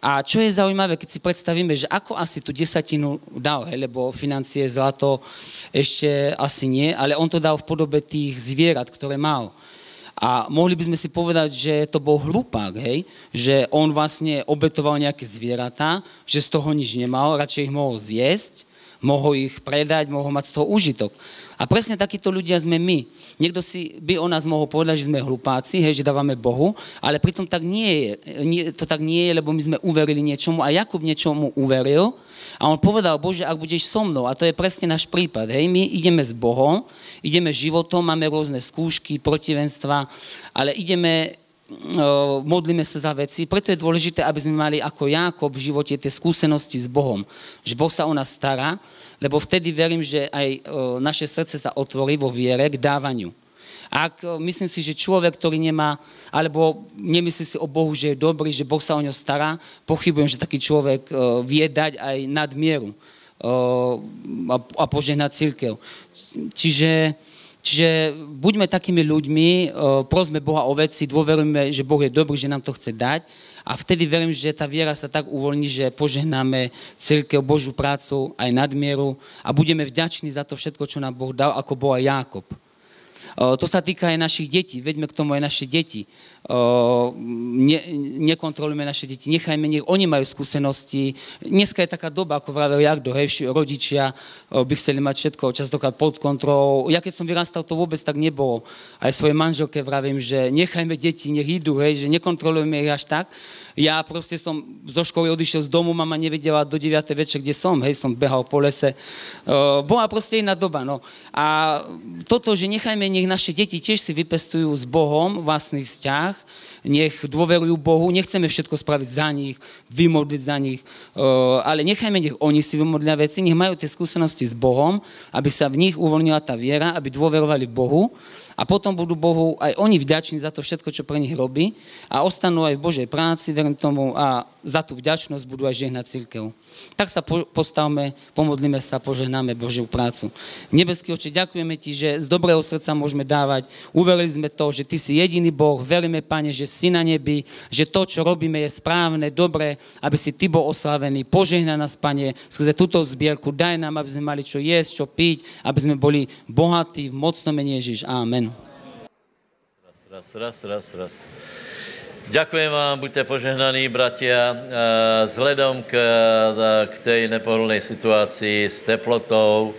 a čo je zaujímavé, keď si predstavíme, že ako asi tú desatinu dal, hej, lebo financie, zlato ešte asi nie, ale on to dal v podobe tých zvierat, ktoré mal. A mohli by sme si povedať, že to bol hlupák, hej? že on vlastne obetoval nejaké zvieratá, že z toho nič nemal, radšej ich mohol zjesť, mohol ich predať, mohol mať z toho užitok. A presne takíto ľudia sme my. Niekto si by o nás mohol povedať, že sme hlupáci, hej, že dávame Bohu, ale pritom tak nie je. Nie, to tak nie je, lebo my sme uverili niečomu a Jakub niečomu uveril a on povedal, Bože, ak budeš so mnou, a to je presne náš prípad, hej, my ideme s Bohom, ideme životom, máme rôzne skúšky, protivenstva, ale ideme modlíme sa za veci, preto je dôležité, aby sme mali ako Jákob v živote tie skúsenosti s Bohom, že Boh sa o nás stará, lebo vtedy verím, že aj naše srdce sa otvorí vo viere k dávaniu. Ak myslím si, že človek, ktorý nemá, alebo nemyslí si o Bohu, že je dobrý, že Boh sa o ňo stará, pochybujem, že taký človek vie dať aj nadmieru a požehnať církev. Čiže, čiže buďme takými ľuďmi, prosme Boha o veci, dôverujme, že Boh je dobrý, že nám to chce dať a vtedy verím, že tá viera sa tak uvoľní, že požehnáme církev, Božú prácu aj nadmieru a budeme vďační za to všetko, čo nám Boh dal, ako bol aj Jákob. To sa týka aj našich detí, veďme k tomu aj naše deti. Ne, nekontrolujeme naše deti, nechajme, nech oni majú skúsenosti. Dneska je taká doba, ako vravel Jakdo, hej, rodičia by chceli mať všetko častokrát pod kontrolou. Ja keď som vyrastal, to vôbec tak nebolo. Aj svojej manželke vravím, že nechajme deti, nech idú, hej, že nekontrolujeme ich až tak. Ja proste som zo školy odišiel z domu, mama nevedela do 9. večer, kde som, hej, som behal po lese. Bola proste iná doba, no. A toto, že nechajme, nech naše deti tiež si vypestujú s Bohom vlastný vzťah, Tag nech dôverujú Bohu, nechceme všetko spraviť za nich, vymodliť za nich, uh, ale nechajme, nech oni si vymodlia veci, nech majú tie skúsenosti s Bohom, aby sa v nich uvoľnila tá viera, aby dôverovali Bohu a potom budú Bohu aj oni vďační za to všetko, čo pre nich robí a ostanú aj v Božej práci, verím tomu, a za tú vďačnosť budú aj žehnať církev. Tak sa po, postavme, pomodlíme sa, požehnáme Božiu prácu. Nebeský oče, ďakujeme Ti, že z dobrého srdca môžeme dávať. Uverili sme to, že Ty si jediný Boh, veríme, Pane, že si na nebi, že to, čo robíme, je správne, dobré, aby si Ty bol oslavený. Požehná nás, Pane, skrze túto zbierku. Daj nám, aby sme mali čo jesť, čo piť, aby sme boli bohatí v mocnom mene Ježiš. Amen. Raz, raz, raz, raz. Ďakujem vám, buďte požehnaní, bratia. Vzhledom k, k tej nepohodlnej situácii s teplotou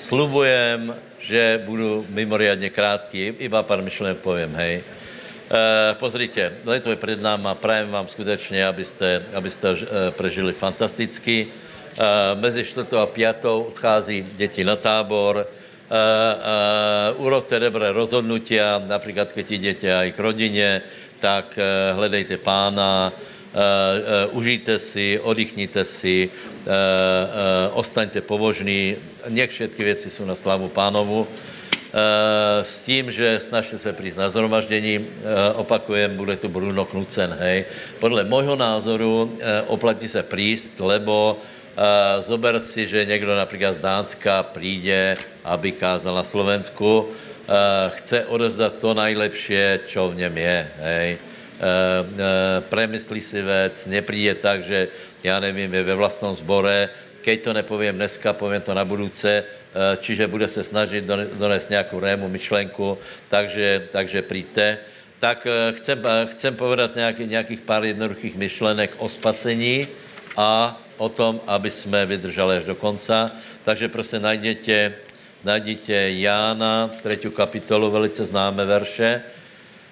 slubujem, že budu mimoriadne krátký, iba pár myšlenek poviem, hej. Pozrite, leto je před náma, prajem vám skutečně, abyste, abyste prežili fantasticky. Mezi 4. a 5. odchází děti na tábor, urobte dobré rozhodnutia, například keď jdete aj k rodině, tak hledejte pána, užijte si, oddychněte si, ostaňte pobožní, nech všetky věci jsou na slavu pánovu. Uh, s tím, že snažte se přijít na zhromaždění, uh, opakujem, bude tu Bruno Knucen, hej. Podle môjho názoru uh, oplatí se príst, lebo zober si, že někdo například z Dánska přijde, aby kázal na Slovensku, chce odezdat to nejlepší, čo v něm je, hej. Premyslí si věc, nepríde tak, že já nevím, je ve vlastnom zbore, keď to nepovím dneska, povím to na budúce, uh, čiže bude se snažit donést nějakou rému myšlenku, takže, takže príďte. Tak uh, chcem, chcem povedat nějaký, nějakých pár jednoduchých myšlenek o spasení a o tom, aby jsme vydrželi až do konca. Takže prostě najděte, najděte Jána, třetí kapitolu, velice známé verše,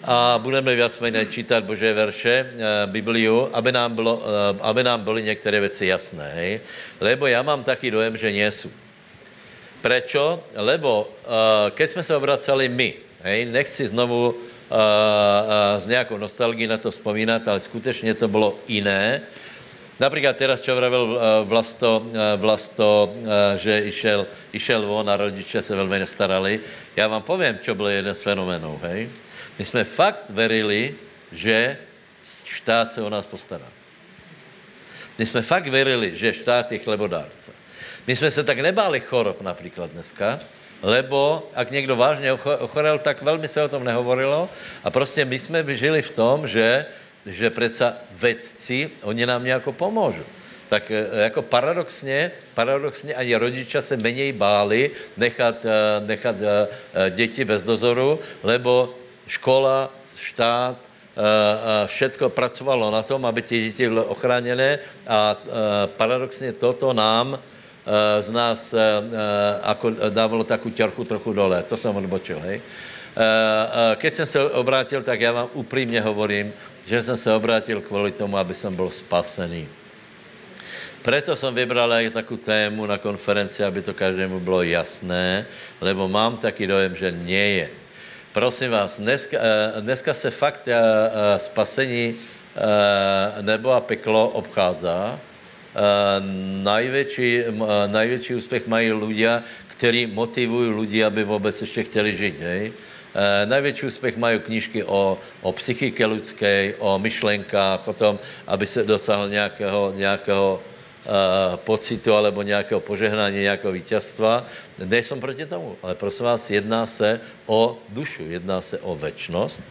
a budeme víc méně čítat Bože verše, Bibliu, aby nám, bylo, aby nám byly některé věci jasné. Hej? Lebo já mám taky dojem, že nejsou. Prečo? Lebo keď jsme se obracali my, hej, nechci znovu uh, uh, s nějakou nostalgií na to vzpomínat, ale skutečně to bylo jiné, Například teraz, čo vravil eh, Vlasto, eh, Vlasto eh, že išel, išel von a rodiče se velmi nestarali. Já vám povím, čo byl jeden z fenomenů, hej. My jsme fakt verili, že štát se o nás postará. My jsme fakt verili, že štát je chlebodárce. My jsme se tak nebáli chorob například dneska, lebo ak někdo vážně ochorel, tak velmi se o tom nehovorilo a prostě my jsme žili v tom, že, že přece vedci, oni nám nějako pomůžou. Tak e, jako paradoxně, paradoxně ani rodiče se méně báli nechat, e, nechat e, děti bez dozoru, lebo škola, štát, všetko pracovalo na tom, aby ty děti byly ochráněné a paradoxně toto nám z nás ako dávalo takú ťarchu trochu dole. To jsem odbočil, hej. Keď jsem se obrátil, tak já vám upřímně hovorím, že jsem se obrátil kvůli tomu, aby jsem byl spasený. Preto jsem vybral aj takú tému na konferenci, aby to každému bylo jasné, lebo mám taký dojem, že nie je. Prosím vás, dneska, dneska se fakt spasení nebo a peklo obchádza, Eh, najvětší, eh, najvětší úspěch mají ľudia, kteří motivují lidi, aby vůbec ještě chtěli žít. Hej? E, největší úspěch mají knížky o, o psychike lidské, o myšlenkách, o tom, aby se dosáhl nějakého, nějakého e, pocitu alebo nějakého požehnání, nějakého vítězstva. Nejsem proti tomu, ale prosím vás, jedná se o dušu, jedná se o večnost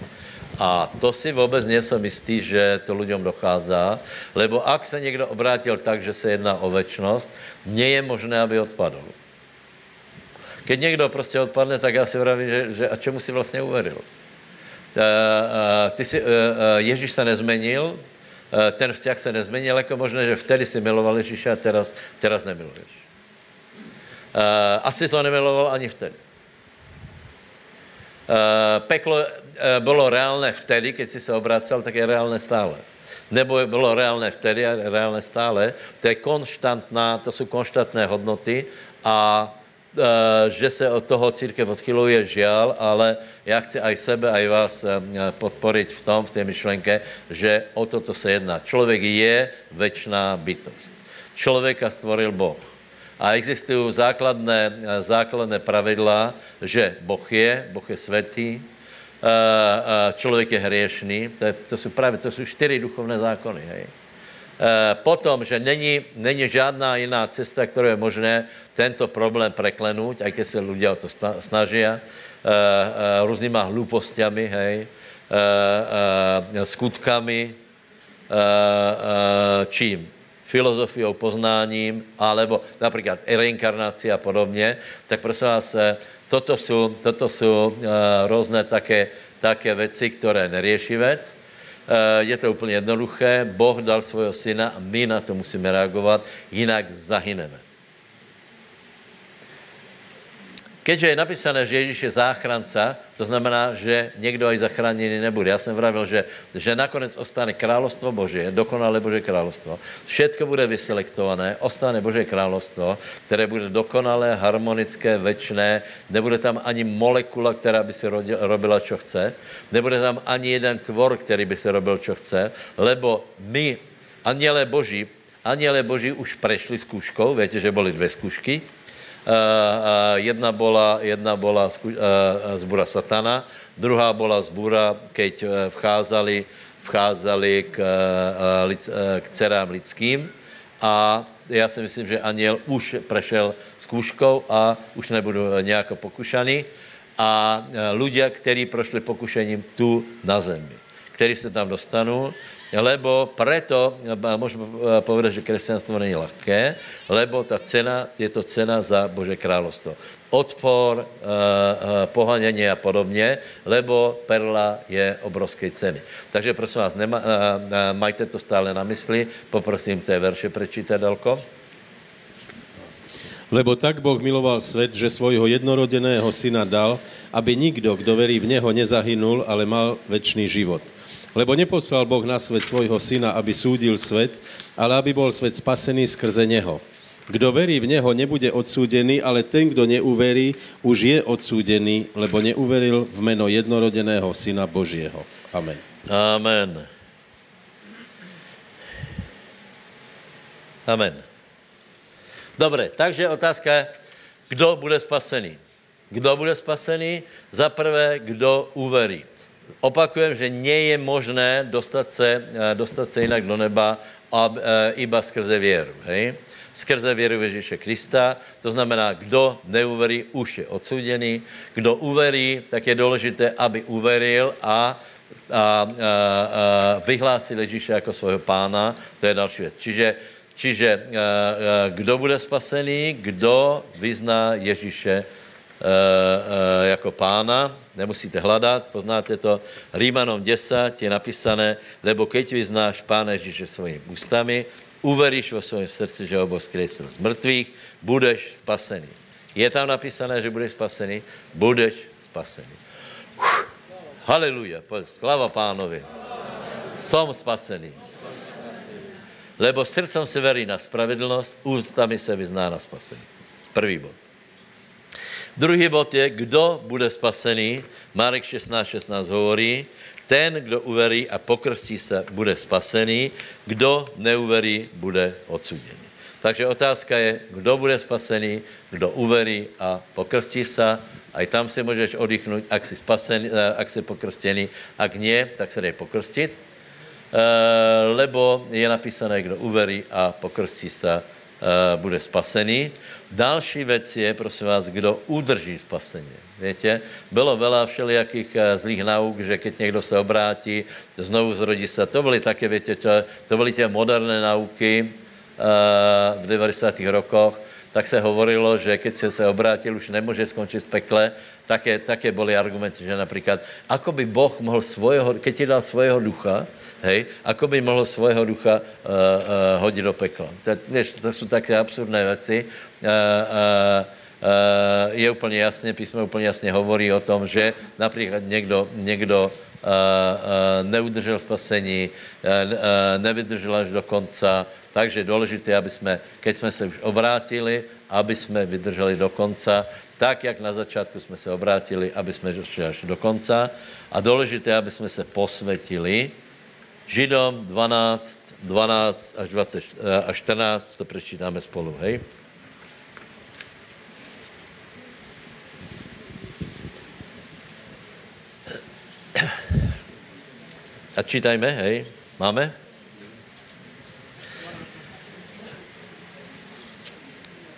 a to si vůbec nejsem jistý, že to lidem dochází, lebo ak se někdo obrátil tak, že se jedná o večnost, nie je možné, aby odpadl. Keď někdo prostě odpadne, tak já si vravím, že, že a čemu si vlastně uveril? Uh, uh, ty si, uh, Ježíš se nezmenil, ten vzťah se nezměnil, jako možné, že vtedy si miloval Ježíše a teraz, teraz nemiluješ. Asi to nemiloval ani vtedy. Peklo Eh, bylo reálné vtedy, keď si se obracel, tak je reálné stále. Nebo bylo reálné vtedy a reálné stále. To je konštantná, to jsou konštantné hodnoty a e, že se od toho církev odchyluje, žial, ale já chci aj sebe, aj vás e, podporit v tom, v té myšlenke, že o toto se jedná. Člověk je večná bytost. Člověka stvoril Boh. A existují základné, základné pravidla, že Boh je, Boh je Eh, eh, člověk je hriešný, to, je, to jsou právě, to jsou čtyři duchovné zákony, hej. Eh, potom, že není, není žádná jiná cesta, kterou je možné tento problém preklenout, i když se lidé o to snaží, různýma hlupostiami, hej, skutkami, čím? Filozofiou, poznáním, alebo například reinkarnací a podobně, tak prosím vás, toto jsou, toto jsou uh, různé také, také věci, které nerieší věc. Uh, je to úplně jednoduché. Boh dal svého syna a my na to musíme reagovat, jinak zahyneme. Keďže je napísané, že Ježíš je záchranca, to znamená, že někdo aj zachráněný nebude. Já jsem vravil, že, že nakonec ostane královstvo Boží, dokonalé Boží královstvo. Všetko bude vyselektované, ostane Boží královstvo, které bude dokonalé, harmonické, večné. Nebude tam ani molekula, která by si robila, čo chce. Nebude tam ani jeden tvor, který by si robil, čo chce, lebo my, aniele Boží, aniele Boží už prešli zkouškou, víte, že byly dvě zkoušky, jedna bola, jedna bola eh, zbura satana, druhá bola zbura, keď vcházali, vcházali k, k dcerám lidským. A já si myslím, že aniel už prešel zkouškou a už nebudu nějak pokušaný. A ľudia, kteří prošli pokušením tu na zemi, kteří se tam dostanou, lebo preto, můžeme povedat, že křesťanstvo není lehké, lebo ta cena, je to cena za Bože královstvo. Odpor, eh, eh, pohanění a podobně, lebo perla je obrovské ceny. Takže prosím vás, nema, eh, majte to stále na mysli, poprosím té verše prečítat, Dalko. Lebo tak Boh miloval svět, že svojho jednorodeného syna dal, aby nikdo, kdo verí v něho, nezahynul, ale mal večný život. Lebo neposlal Boh na svet svojho syna, aby súdil svet, ale aby bol svet spasený skrze neho. Kdo verí v Neho, nebude odsúdený, ale ten, kdo neuverí, už je odsúdený, lebo neuveril v meno jednorodeného Syna Božieho. Amen. Amen. Amen. Dobre, takže otázka je, kdo bude spasený? Kdo bude spasený? Za prvé, kdo uverí. Opakujem, že nie je možné dostat se, eh, dostat se jinak do neba a, e, iba skrze věru. Hej? Skrze věru Ježíše Krista. To znamená, kdo neuverí, už je odsuděný. Kdo uverí, tak je důležité, aby uveril a, a, a, a vyhlásil Ježíše jako svého pána. To je další věc. Čiže, čiže a, a, kdo bude spasený, kdo vyzná Ježíše Eh, eh, jako pána, nemusíte hledat, poznáte to. Rímanom 10 je napísané, lebo keď vyznáš pána Ježíše svojimi ústami, uveríš vo svém srdci, že ho Boh z mrtvých, budeš spasený. Je tam napísané, že budeš spasený? Budeš spasený. Haleluja, slava pánovi. Som spasený. Lebo srdcem se verí na spravedlnost, ústami se vyzná na spasení. Prvý bod. Druhý bod je, kdo bude spasený. Marek 16, 16 hovorí, ten, kdo uverí a pokrstí se, bude spasený, kdo neuverí, bude odsuděný. Takže otázka je, kdo bude spasený, kdo uverí a pokrstí se. A i tam si můžeš oddychnout, ak jsi, spasený, eh, ak jsi pokrstěný, ak nie, tak se dej pokrstit. Eh, lebo je napísané, kdo uverí a pokrstí se, bude spasený. Další věc je, prosím vás, kdo udrží spasení. Víte, bylo veľa všelijakých eh, zlých nauk, že keď někdo se obrátí, znovu zrodí se. To byly také, víte, to, to byly tě moderné nauky uh, v 90. rokoch, tak se hovorilo, že keď se se obrátil, už nemůže skončit v pekle. Také, také byly argumenty, že například, ako by Boh mohl svojho, keď ti dal svojho ducha, hej, ako by mohl svojho ducha uh, uh, hodit do pekla. To, vieš, to jsou také absurdné věci. Uh, uh, Uh, je úplně jasně, písmo úplně jasně hovorí o tom, že například někdo, někdo uh, uh, neudržel spasení, nevydržel až do konca, takže důležité, aby jsme, keď jsme se už obrátili, aby jsme vydrželi do konca, tak, jak na začátku jsme se obrátili, aby jsme došli až do konca. A důležité, aby jsme se posvetili, Židom 12, 12 až, 20, eh, až 14, to prečítáme spolu, hej? A čítajme, hej? Máme?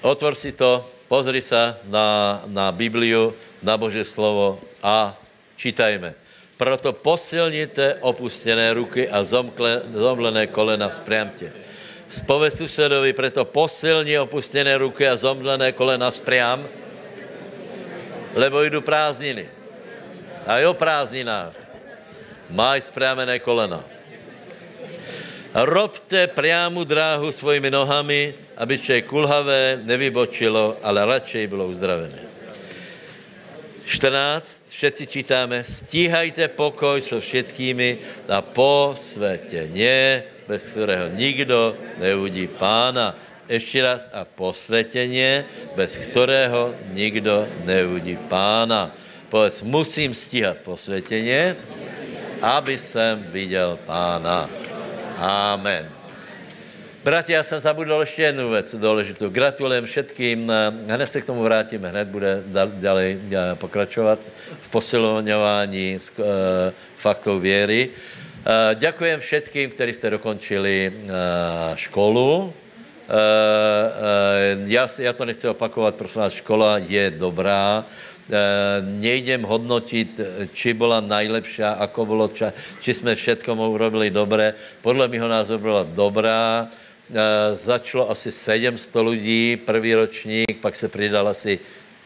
Otvor si to, pozri sa na, na Bibliu, na Božie slovo a čítajme. Proto posilněte opustené ruky a zomkle, zomlené kolena vzpriamte. Spověď susedovi, proto posilni opustené ruky a zomlené kolena vzpriam, lebo jdu prázdniny. A jo prázdninách. Maj spriamené kolena. Robte priamu dráhu svojimi nohami, aby člověk kulhavé nevybočilo, ale radšej bylo uzdravené. 14, všetci čítáme, stíhajte pokoj so všetkými a posvetenie, bez kterého nikdo neuvidí pána. Ještě raz, a posvetenie, bez kterého nikdo neuvidí pána. Povedz, musím stíhat posvetenie, aby jsem viděl pána. Amen. Bratia, já jsem zabudl ještě jednu věc důležitou. Gratulujem všetkým. Hned se k tomu vrátíme, hned bude dále eh, pokračovat v posilovňování eh, faktů věry. Eh, děkujem všetkým, kteří jste dokončili školu. Já, já to nechci opakovat, prosím vás, škola je dobrá. Nejdem hodnotit, či byla najlepší, ako bylo, či jsme všetko urobili dobré. Podle mého názoru byla dobrá začalo asi 700 lidí, první ročník, pak se přidal asi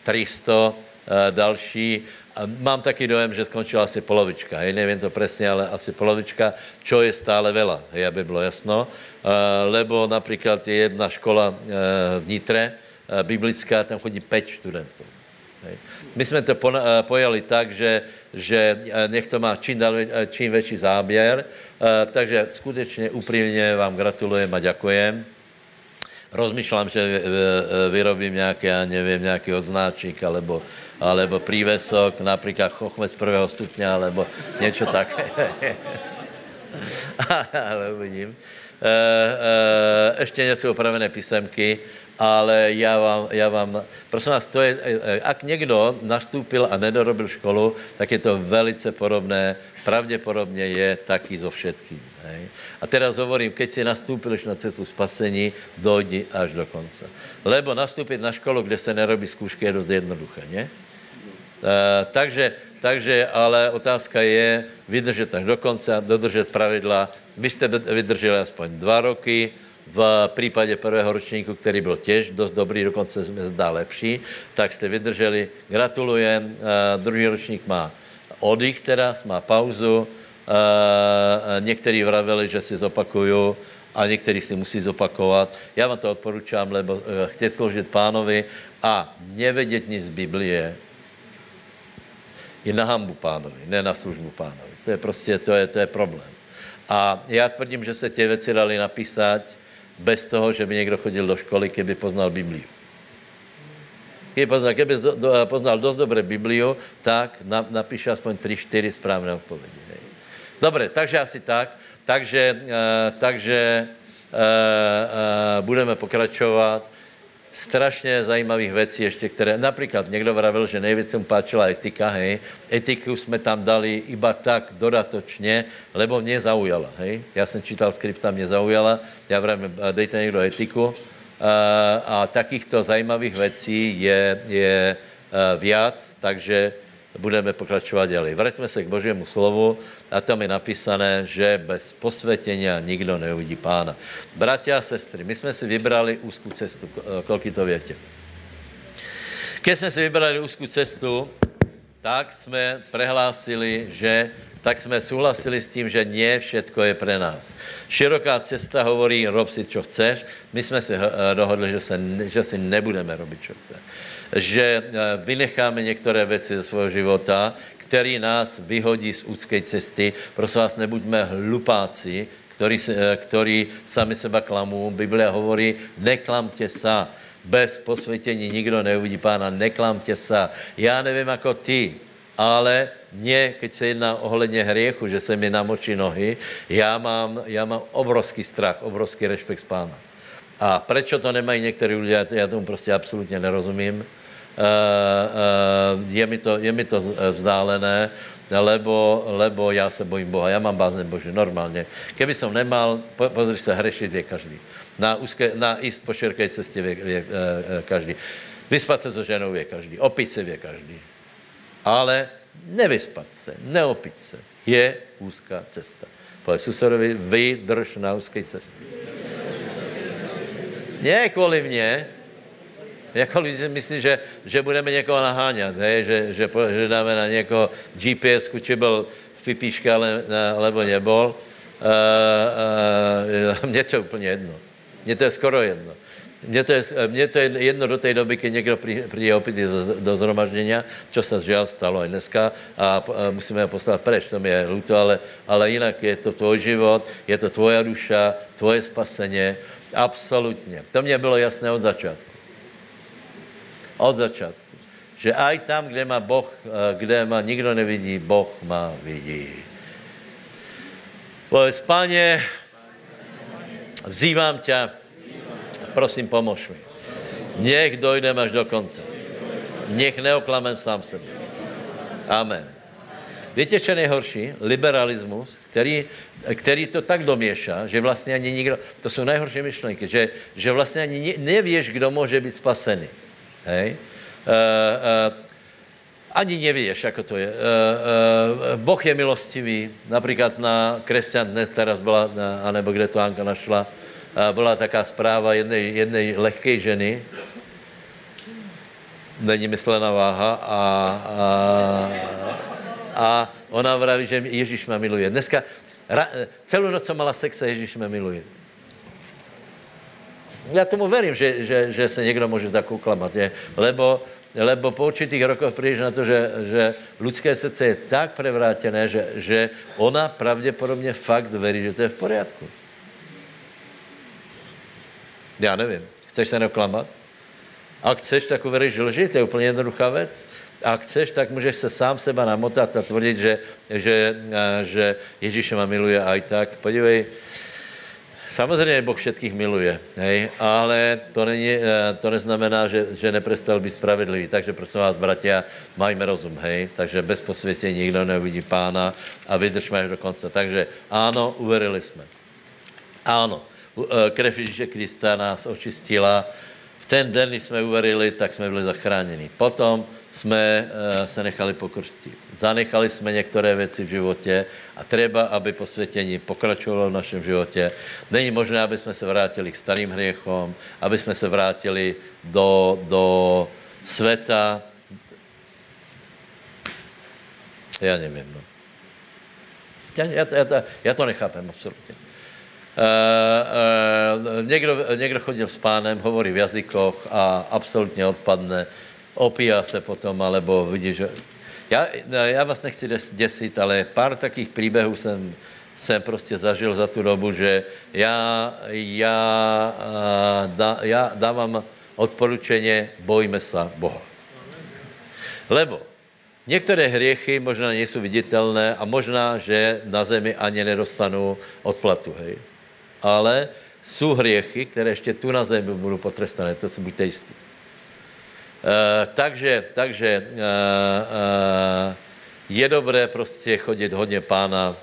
300 eh, další. A mám taky dojem, že skončila asi polovička. Hej, nevím to přesně, ale asi polovička, čo je stále vela, hej, aby bylo jasno. Eh, lebo například je jedna škola v Nitre, biblická, tam chodí 5 studentů. My jsme to pojali tak, že, že nech to má čím, dál, čím větší záběr, takže skutečně upřímně vám gratulujem a děkujem. Rozmýšlám, že vyrobím nějaký, já nevím, nějaký odznáčník, alebo, alebo prívesok, například chochmec prvého stupně, alebo něco také. *laughs* ale uvidím. E, e, ještě něco opravené písemky, ale já vám, já vám, prosím vás, to je, ak někdo nastúpil a nedorobil školu, tak je to velice podobné, pravděpodobně je taky zo všetkým. Hej? A teraz hovorím, keď si nastúpil na cestu spasení, dojdi až do konce. Lebo nastúpit na školu, kde se nerobí zkoušky, je dost jednoduché, ne? E, takže, takže, ale otázka je vydržet až do konce, dodržet pravidla. Vy jste vydrželi aspoň dva roky, v případě prvého ročníku, který byl těž dost dobrý, dokonce se zdá lepší, tak jste vydrželi. Gratulujem. Uh, druhý ročník má oddych teraz, má pauzu. Uh, někteří vraveli, že si zopakuju a některý si musí zopakovat. Já vám to odporučám, lebo chtět sloužit pánovi a nevědět nic z Biblie je na hambu pánovi, ne na službu pánovi. To je prostě, to je, to je problém. A já tvrdím, že se tě věci dali napísat bez toho, že by někdo chodil do školy, keby poznal Bibliu. Keby poznal, keby poznal dost dobře Bibliu, tak napíše aspoň 3-4 správné odpovědi. Hej. Takže asi tak. Takže, uh, takže uh, uh, budeme pokračovat strašně zajímavých věcí ještě, které, například někdo vravil, že nejvíc mu páčila etika, hej. Etiku jsme tam dali iba tak dodatočně, lebo mě zaujala, hej. Já jsem čítal skripta, mě zaujala, já vravím, dejte někdo etiku. A, a takýchto zajímavých věcí je, je viac, takže budeme pokračovat dělej. Vraťme se k Božímu slovu a tam je napísané, že bez posvětění nikdo neuvidí pána. Bratia a sestry, my jsme si vybrali úzkou cestu, kolky to větě. Když jsme si vybrali úzkou cestu, tak jsme prehlásili, že tak jsme souhlasili s tím, že ne všetko je pre nás. Široká cesta hovorí, rob si, čo chceš. My jsme si eh, dohodli, že, se, že si nebudeme robit, čo chceš že eh, vynecháme některé věci ze svého života, který nás vyhodí z úzké cesty. Prosím vás, nebuďme hlupáci, který, eh, který sami seba klamou. Biblia hovorí, neklamte sa. Bez posvětění nikdo neuvidí pána, neklamte sa. Já nevím jako ty, ale mě, keď se jedná ohledně hriechu, že se mi namočí nohy, já mám, já mám obrovský strach, obrovský respekt z pána. A proč to nemají některý lidé, já tomu prostě absolutně nerozumím. Eh, eh, je mi to, je mi to vzdálené, lebo, lebo já se bojím Boha, já mám bázne Bože, normálně. Keby som nemal, po, pozri se, hrešit je každý. Na, úzké, na jist po širké cestě vě, vě, eh, každý. Vyspat se so ženou je každý, opít se vě každý. Ale nevyspat se, neopít se, je úzká cesta. Povedz susedovi, vydrž na úzké cestě. Ne kvůli mně, jako lidi myslí, že, že budeme někoho naháňat, ne? Že, že, že dáme na někoho GPS, či byl v pipíške, ale, alebo nebol. Uh, uh, mně to je úplně jedno. Mně to je skoro jedno. Mně to je, mně to je jedno do té doby, když někdo přijde opět do, do zhromaždění, čo se žiaľ stalo i dneska a, a musíme ho poslat preč, to mi je luto, ale, ale jinak je to tvůj život, je to tvoja duša, tvoje spaseně, absolutně. To mě bylo jasné od začátku. Od začátku. Že aj tam, kde má Boh, eh, kde má nikdo nevidí, Boh má vidí. Povedz, páně, vzývám tě, prosím, pomož mi. Nech dojdem až do konce. Nech neoklamem sám sebe. Amen. Víte, co nejhorší? Liberalismus, který, který to tak doměša, že vlastně ani nikdo, to jsou nejhorší myšlenky, že, že vlastně ani nevíš, kdo může být spasený. Hej? Uh, uh, ani nevíš, jako to je. Uh, uh, boh je milostivý. Například na křesťan dnes teraz byla, anebo kde to Anka našla, uh, byla taká zpráva jedné, jedné lehké ženy, není myslená váha, a, a, a ona vraví, že Ježíš mě miluje. Dneska ra, celou noc, co mala sex, Ježíš mě miluje já tomu verím, že, že, že se někdo může tak uklamat, je, lebo, lebo po určitých rokoch přijdeš na to, že, že lidské srdce je tak prevrátěné, že, že ona pravděpodobně fakt verí, že to je v poriadku. Já nevím. Chceš se neoklamat? A chceš, tak uveríš lži, to je úplně jednoduchá věc. A chceš, tak můžeš se sám seba namotat a tvrdit, že, že, eh, že Ježíše ma miluje aj tak. Podívej, Samozřejmě Boh všetkých miluje, hej, ale to, není, eh, to neznamená, že, že neprestal být spravedlivý. Takže prosím vás, bratia, majme rozum, hej. Takže bez posvětění nikdo neuvidí pána a vydržme až do konce. Takže ano, uverili jsme. Ano, eh, krev Ježíše Krista nás očistila. Ten den, když jsme uverili, tak jsme byli zachráněni. Potom jsme eh, se nechali pokrstit zanechali jsme některé věci v životě a třeba, aby posvětění pokračovalo v našem životě. Není možné, aby jsme se vrátili k starým hriechom, aby jsme se vrátili do, do světa. Já nevím, no. Já, já, já, já to nechápem absolutně. Uh, uh, někdo, někdo chodil s pánem, hovorí v jazykoch a absolutně odpadne, opíja se potom, alebo vidí, že já, já vás nechci děsit, ale pár takých příběhů jsem, jsem prostě zažil za tu dobu, že já, já, dá, já dávám odporučeně, bojme se Boha. Lebo některé hriechy možná nejsou viditelné a možná, že na zemi ani nedostanou odplatu, hej. Ale jsou hriechy, které ještě tu na zemi budou potrestané, to si buďte jistí. Eh, takže, takže uh, uh, je dobré prostě chodit hodně pána,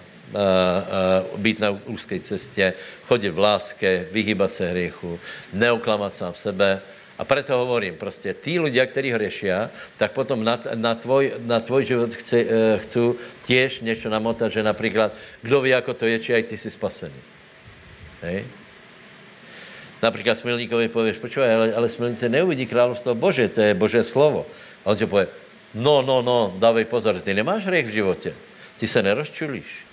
být na úzké cestě, chodit v láske, vyhýbat se hriechu, neoklamat sám sebe. A proto hovorím, prostě tí ľudia, kteří hřešia, tak potom na, na, tvoj, na tvoj život chci, chcú tiež něco namotat, že například, kdo ví, jako to je, či aj ty jsi spasený. Hej? Například Smilníkovi pověš, počúvaj, ale, ale Smilnice neuvidí královstvo Bože, to je Bože slovo. A on ti pově, no, no, no, dávej pozor, ty nemáš hřech v životě, ty se nerozčulíš.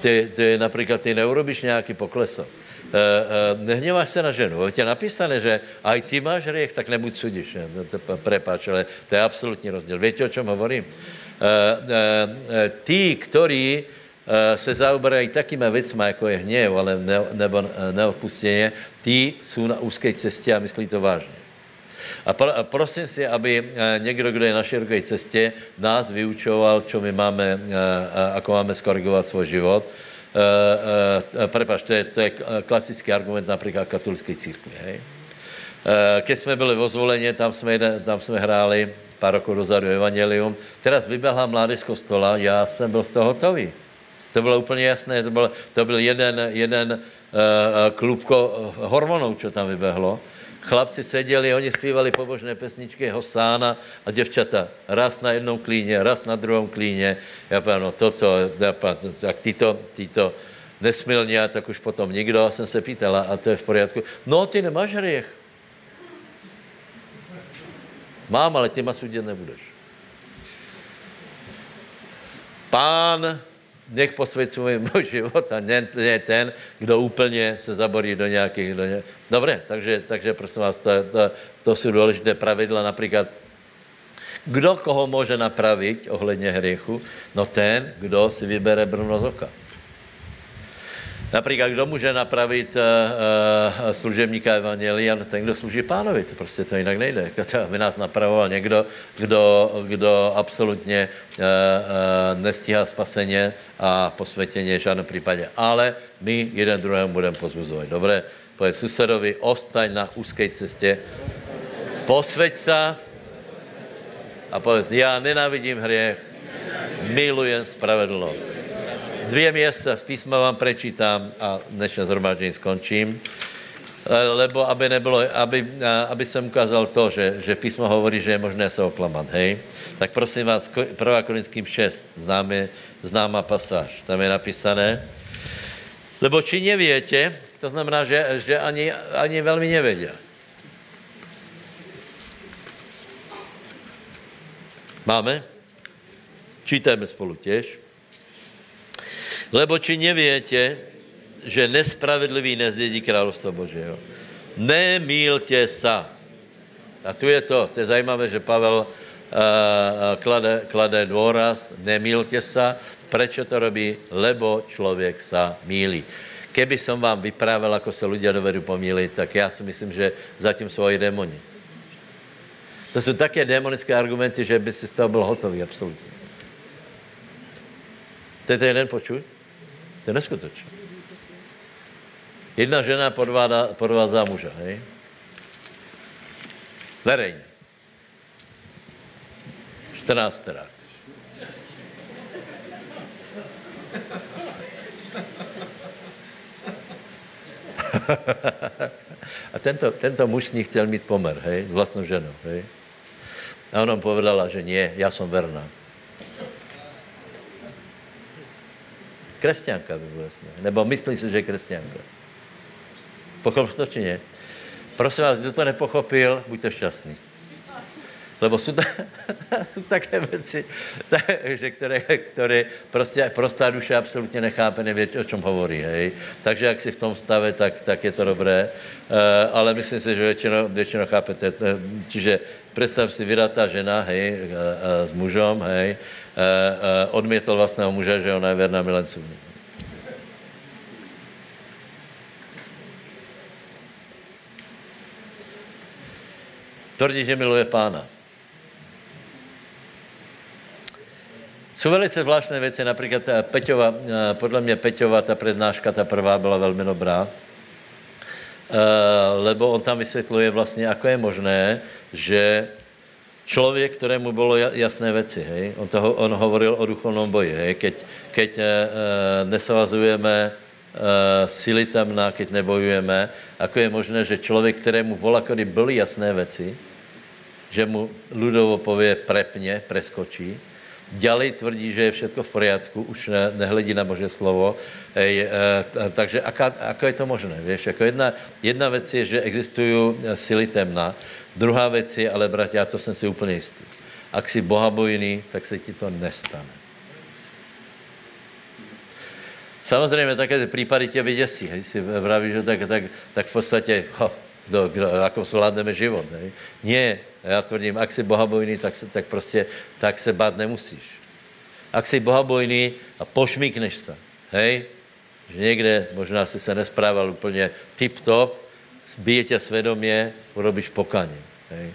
Ty, ty například ty neurobíš nějaký pokleso. E, e, nehněváš se na ženu. Je napísané, že aj ty máš hřech, tak nebuď sudíš. Ne? To, to, prepáč, ale to je absolutní rozdíl. Víte, o čem hovorím? E, e, e, ktorí Eh, se zaoberají takýma věcmi, jako je hněv, ale ne, nebo eh, neopustěně, ty jsou na úzké cestě a myslí to vážně. A, pro, a prosím si, aby eh, někdo, kdo je na široké cestě, nás vyučoval, čo my máme, ako máme skorigovat svůj život. Prepač, to je, to je klasický argument například katolické církve. Hej? Keď jsme byli vo tam jsme, tam jsme hráli pár rokov dozadu evangelium. Teraz vyběhla mládež z kostola, já jsem byl z toho hotový. To bylo úplně jasné, to byl, to byl jeden, jeden klubko hormonů, co tam vybehlo. Chlapci seděli, oni zpívali pobožné pesničky Hosána a děvčata raz na jednom klíně, raz na druhém klíně. Já pán, no toto, já pán, tak tyto, tyto nesmilně, tak už potom nikdo. A jsem se pýtal, a to je v pořádku. No, ty nemáš hriech. Mám, ale ty ma sudět nebudeš. Pán nech posvěcuje můj život a ne, ne ten, kdo úplně se zaborí do nějakých... Do ně... Dobré, takže, takže prosím vás, to, to, to jsou důležité pravidla, například kdo koho může napravit ohledně hriechu? No ten, kdo si vybere brno z oka. Například, kdo může napravit uh, uh, služebníka Evangelia? No ten, kdo služí pánovi, to prostě to jinak nejde. *laughs* By nás napravoval někdo, kdo, kdo absolutně uh, uh, nestíhá spaseně a posvětěně v žádném případě. Ale my jeden druhému budeme pozbuzovat. Dobré? Povedz susedovi, ostaň na úzké cestě, posvěť se a povedz, já nenávidím hřech, milujem spravedlnost dvě města z písma vám prečítám a dnešní zhromaždění skončím. Lebo aby, nebylo, aby, aby jsem ukázal to, že, že písmo hovorí, že je možné se oklamat, hej? Tak prosím vás, 1. Korinským 6, známe, známá pasáž, tam je napísané, lebo či nevětě, to znamená, že, že ani, ani velmi nevědí. Máme? Čítajme spolu těž. Lebo či nevětě, že nespravedlivý nezjedí královstvo Božího. Nemýlte sa. A tu je to, to je zajímavé, že Pavel uh, klade, klade dôraz, nemýlte sa. Prečo to robí? Lebo člověk sa míli. Keby som vám vyprávěl, ako se ľudia dovedou pomílit, tak já si myslím, že zatím jsou i démoni. To jsou také démonické argumenty, že by si z toho byl hotový, absolutně. Chcete jeden počuť? To je neskutečné. Jedna žena podvádá, podvádá muže, hej? Verejně. 14 teda. *laughs* A tento, tento muž s ní chtěl mít pomer, hej, vlastnou ženou, hej. A ona mu povedala, že nie, já jsem verná. Kresťanka by jasné. Nebo myslí si, že je kresťanka. Pochopil to, či ne? Prosím vás, kdo to nepochopil, buďte šťastný. Lebo jsou, ta, *laughs* jsou také věci, *laughs* že které, které prostě prostá duše absolutně nechápe, neví, o čem hovorí. Hej. Takže jak si v tom stave, tak, tak je to dobré. Uh, ale myslím si, že většinou, většinou chápete. Čiže představ si vydatá žena, hej, uh, uh, s mužem, hej, uh, uh, odmětl vlastného muže, že ona je věrná milencům. Tvrdí, že miluje pána. Jsou velice zvláštné věci, například eh, Peťova, eh, podle mě Peťova, ta přednáška, ta prvá byla velmi dobrá, eh, lebo on tam vysvětluje vlastně, jako je možné, že člověk, kterému bylo jasné věci, hej, on, toho, on hovoril o duchovnom boji, hej, keď, keď nesavazujeme sily temna, keď nebojujeme, ako je možné, že člověk, kterému vola, kdy byly jasné věci, že mu ľudovo pově prepně, preskočí, Ďalej tvrdí, že je všechno v poriadku, už ne, nehledí na Bože slovo. Ej, e, takže aká, ako je to možné? Víš, jako jedna, jedna věc je, že existují eh, síly temna, druhá věc je, ale bratia, to jsem si úplně jistý. Ak si bohabojný, tak se ti to nestane. Samozřejmě také ty případy tě vyděsí. Hej, si vravíš, že tak, tak, tak v podstatě, ho, kdo, kdo, jako zvládneme život. Hej. Nie, já tvrdím, ak jsi bohabojný, tak se, tak prostě, tak se bát nemusíš. Ak jsi bohabojný a pošmíkneš se, hej, že někde možná si se nesprával úplně tip-top, zbije tě svědomě, urobíš pokaně, hej.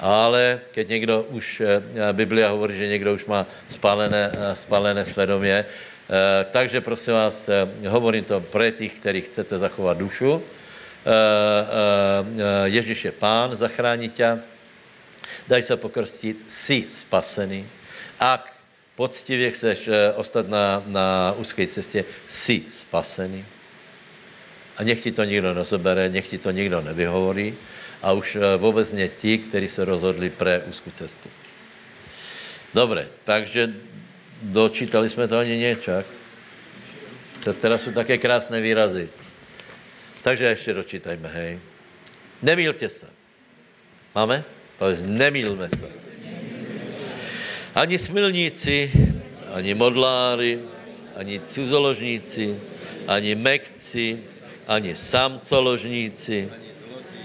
Ale keď někdo už, eh, Biblia hovorí, že někdo už má spálené, eh, spálené svědomě, eh, takže prosím vás, hovorím to pro těch, kteří chcete zachovat dušu, Ježíš je pán, zachrání tě, daj se pokrstit, jsi spasený. Ak poctivě chceš eh, ostat na, na úzké cestě, jsi spasený. A nech ti to nikdo nezobere, nech ti to nikdo nevyhovorí. A už eh, vůbec ne ti, kteří se rozhodli pre úzkou cestu. Dobre, takže dočítali jsme to ani něčak. Teda jsou také krásné výrazy. Takže ještě dočítajme, hej. Nemýlte se. Máme? Nemýlme se. Ani smilníci, ani modláři, ani cizoložníci, ani mekci, ani samcoložníci,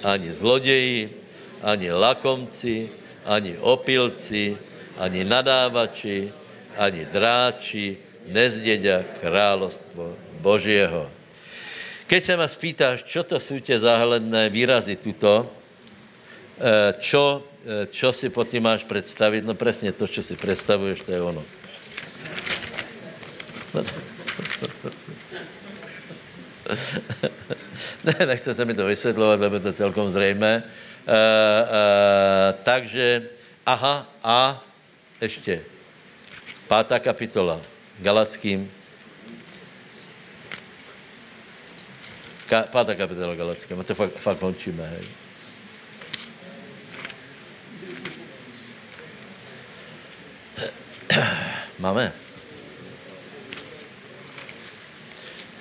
ani zloději, ani lakomci, ani opilci, ani nadávači, ani dráči nezděďa královstvo Božího. Keď se ma spýtáš, čo to jsou tě záhledné výrazy tuto, Eh, čo, eh, čo si pod tím máš představit? No přesně to, čo si představuješ, to je ono. *laughs* ne, nechce se mi to vysvětlovat, lebo to celkom zřejmé. Uh, uh, takže, aha, a ještě, pátá kapitola, Galackým, Ka, pátá kapitola Galackým, to fakt, fakt končíme, hej. Máme.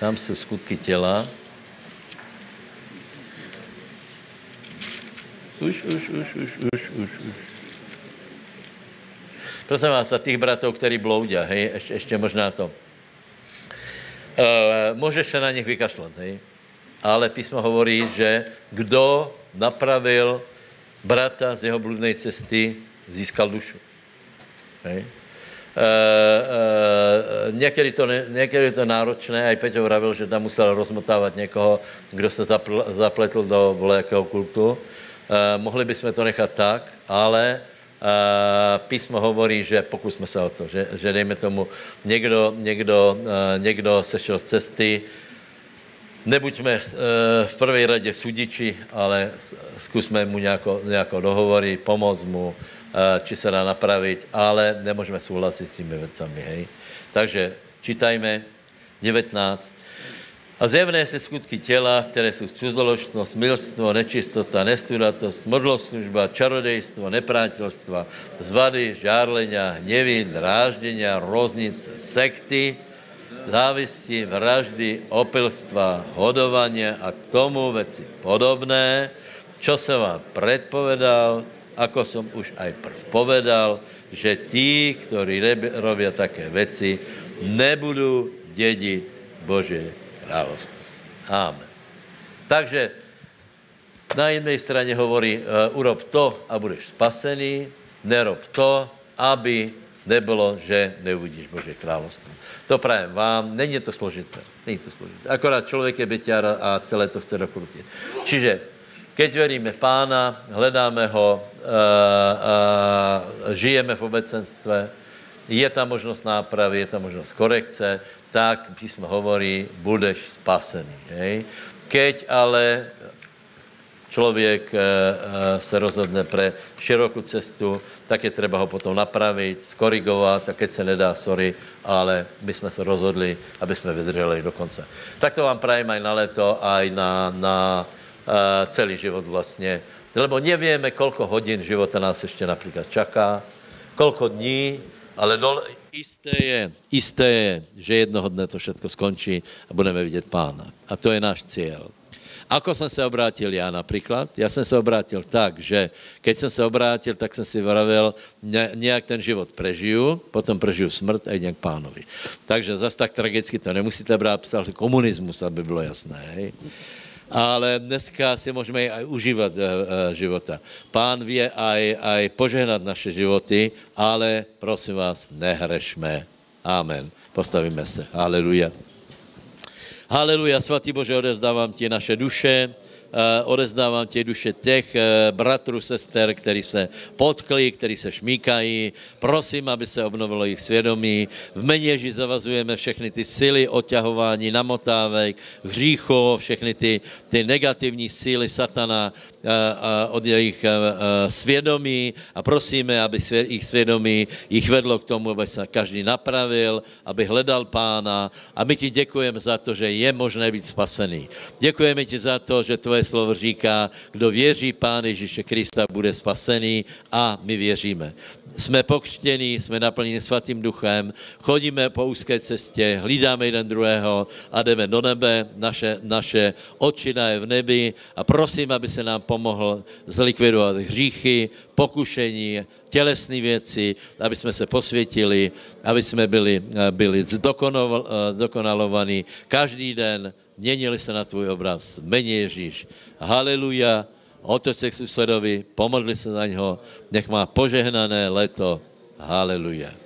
Tam jsou skutky těla. Už, už, už, už, už, už, už. Prosím vás, a těch bratů, který bloudí, hej, ještě, ještě možná to. E, můžeš se na nich vykašlat, hej. Ale písmo hovorí, že kdo napravil brata z jeho bludné cesty, získal dušu. Hej. Uh, uh, někdy, to ne, někdy to náročné, a i Peťo vravil, že tam musel rozmotávat někoho, kdo se zapl, zapletl do volejakého kultu. mohli bychom to nechat tak, ale písmo hovorí, že pokusme se o to, že, že dejme tomu, někdo, někdo, někdo sešel z cesty, nebuďme v první radě sudiči, ale zkusme mu nějako, nějako dohovory, pomoct mu, či se dá napravit, ale nemůžeme souhlasit s těmi věcami, hej. Takže čítajme 19. A zjevné se skutky těla, které jsou cizoložnost, milstvo, nečistota, nestudatost, modloslužba, čarodejstvo, neprátelstva, zvady, žárlenia, hněvy, drážděnia, roznic, sekty, závisti, vraždy, opilstva, hodovanie a tomu veci podobné, čo se vám predpovedal, ako som už aj prv povedal, že tí, ktorí robia také veci, nebudú dediť Božie království. Amen. Takže na jedné straně hovorí, uh, urob to a budeš spasený, nerob to, aby nebylo, že neuvidíš Boží království. To prajem vám, není to složité. Není to složité. Akorát člověk je byťar a celé to chce dokrutit. Čiže, keď veríme v Pána, hledáme ho, uh, uh, žijeme v obecenstve, je tam možnost nápravy, je tam možnost korekce, tak písmo hovorí, budeš spasený. Hej? Keď ale člověk e, e, se rozhodne pre širokou cestu, tak je třeba ho potom napravit, skorigovat, a keď se nedá, sorry, ale my jsme se rozhodli, aby jsme vydrželi do konce. Tak to vám prajem aj na leto, aj na, na e, celý život vlastně. Lebo nevíme, kolko hodin života nás ještě například čaká, kolko dní, ale dole, isté je, isté je, že jednoho dne to všechno skončí a budeme vidět pána. A to je náš cíl. Ako jsem se obrátil já například? Já jsem se obrátil tak, že keď jsem se obrátil, tak jsem si vravel, nějak ten život prežiju, potom prežiju smrt a jdem k pánovi. Takže zase tak tragicky to nemusíte brát, psal komunismus, aby bylo jasné. Hej? ale dneska si můžeme i užívat uh, života. Pán vie aj, aj požehnat naše životy, ale prosím vás, nehrešme. Amen. Postavíme se. Haleluja. Haleluja, svatý Bože, odevzdávám ti naše duše, Eh, odezdávám tě duše těch eh, bratrů, sester, který se potkli, který se šmíkají. Prosím, aby se obnovilo jejich svědomí. V Ježí zavazujeme všechny ty sily oťahování, namotávek, hříchu, všechny ty, ty negativní síly satana od jejich svědomí a prosíme, aby jejich svědomí jich vedlo k tomu, aby se každý napravil, aby hledal pána a my ti děkujeme za to, že je možné být spasený. Děkujeme ti za to, že tvoje slovo říká, kdo věří Pán Ježíše Krista, bude spasený a my věříme. Jsme pokřtění, jsme naplněni svatým duchem, chodíme po úzké cestě, hlídáme jeden druhého a jdeme do nebe, naše, naše očina je v nebi a prosím, aby se nám pomohl zlikvidovat hříchy, pokušení, tělesné věci, aby jsme se posvětili, aby jsme byli, byli zdokonalovaní každý den, měnili se na tvůj obraz. Mení Ježíš. Haleluja. Otec Sexusodovi, pomodli se za něho. Nech má požehnané leto. Haleluja.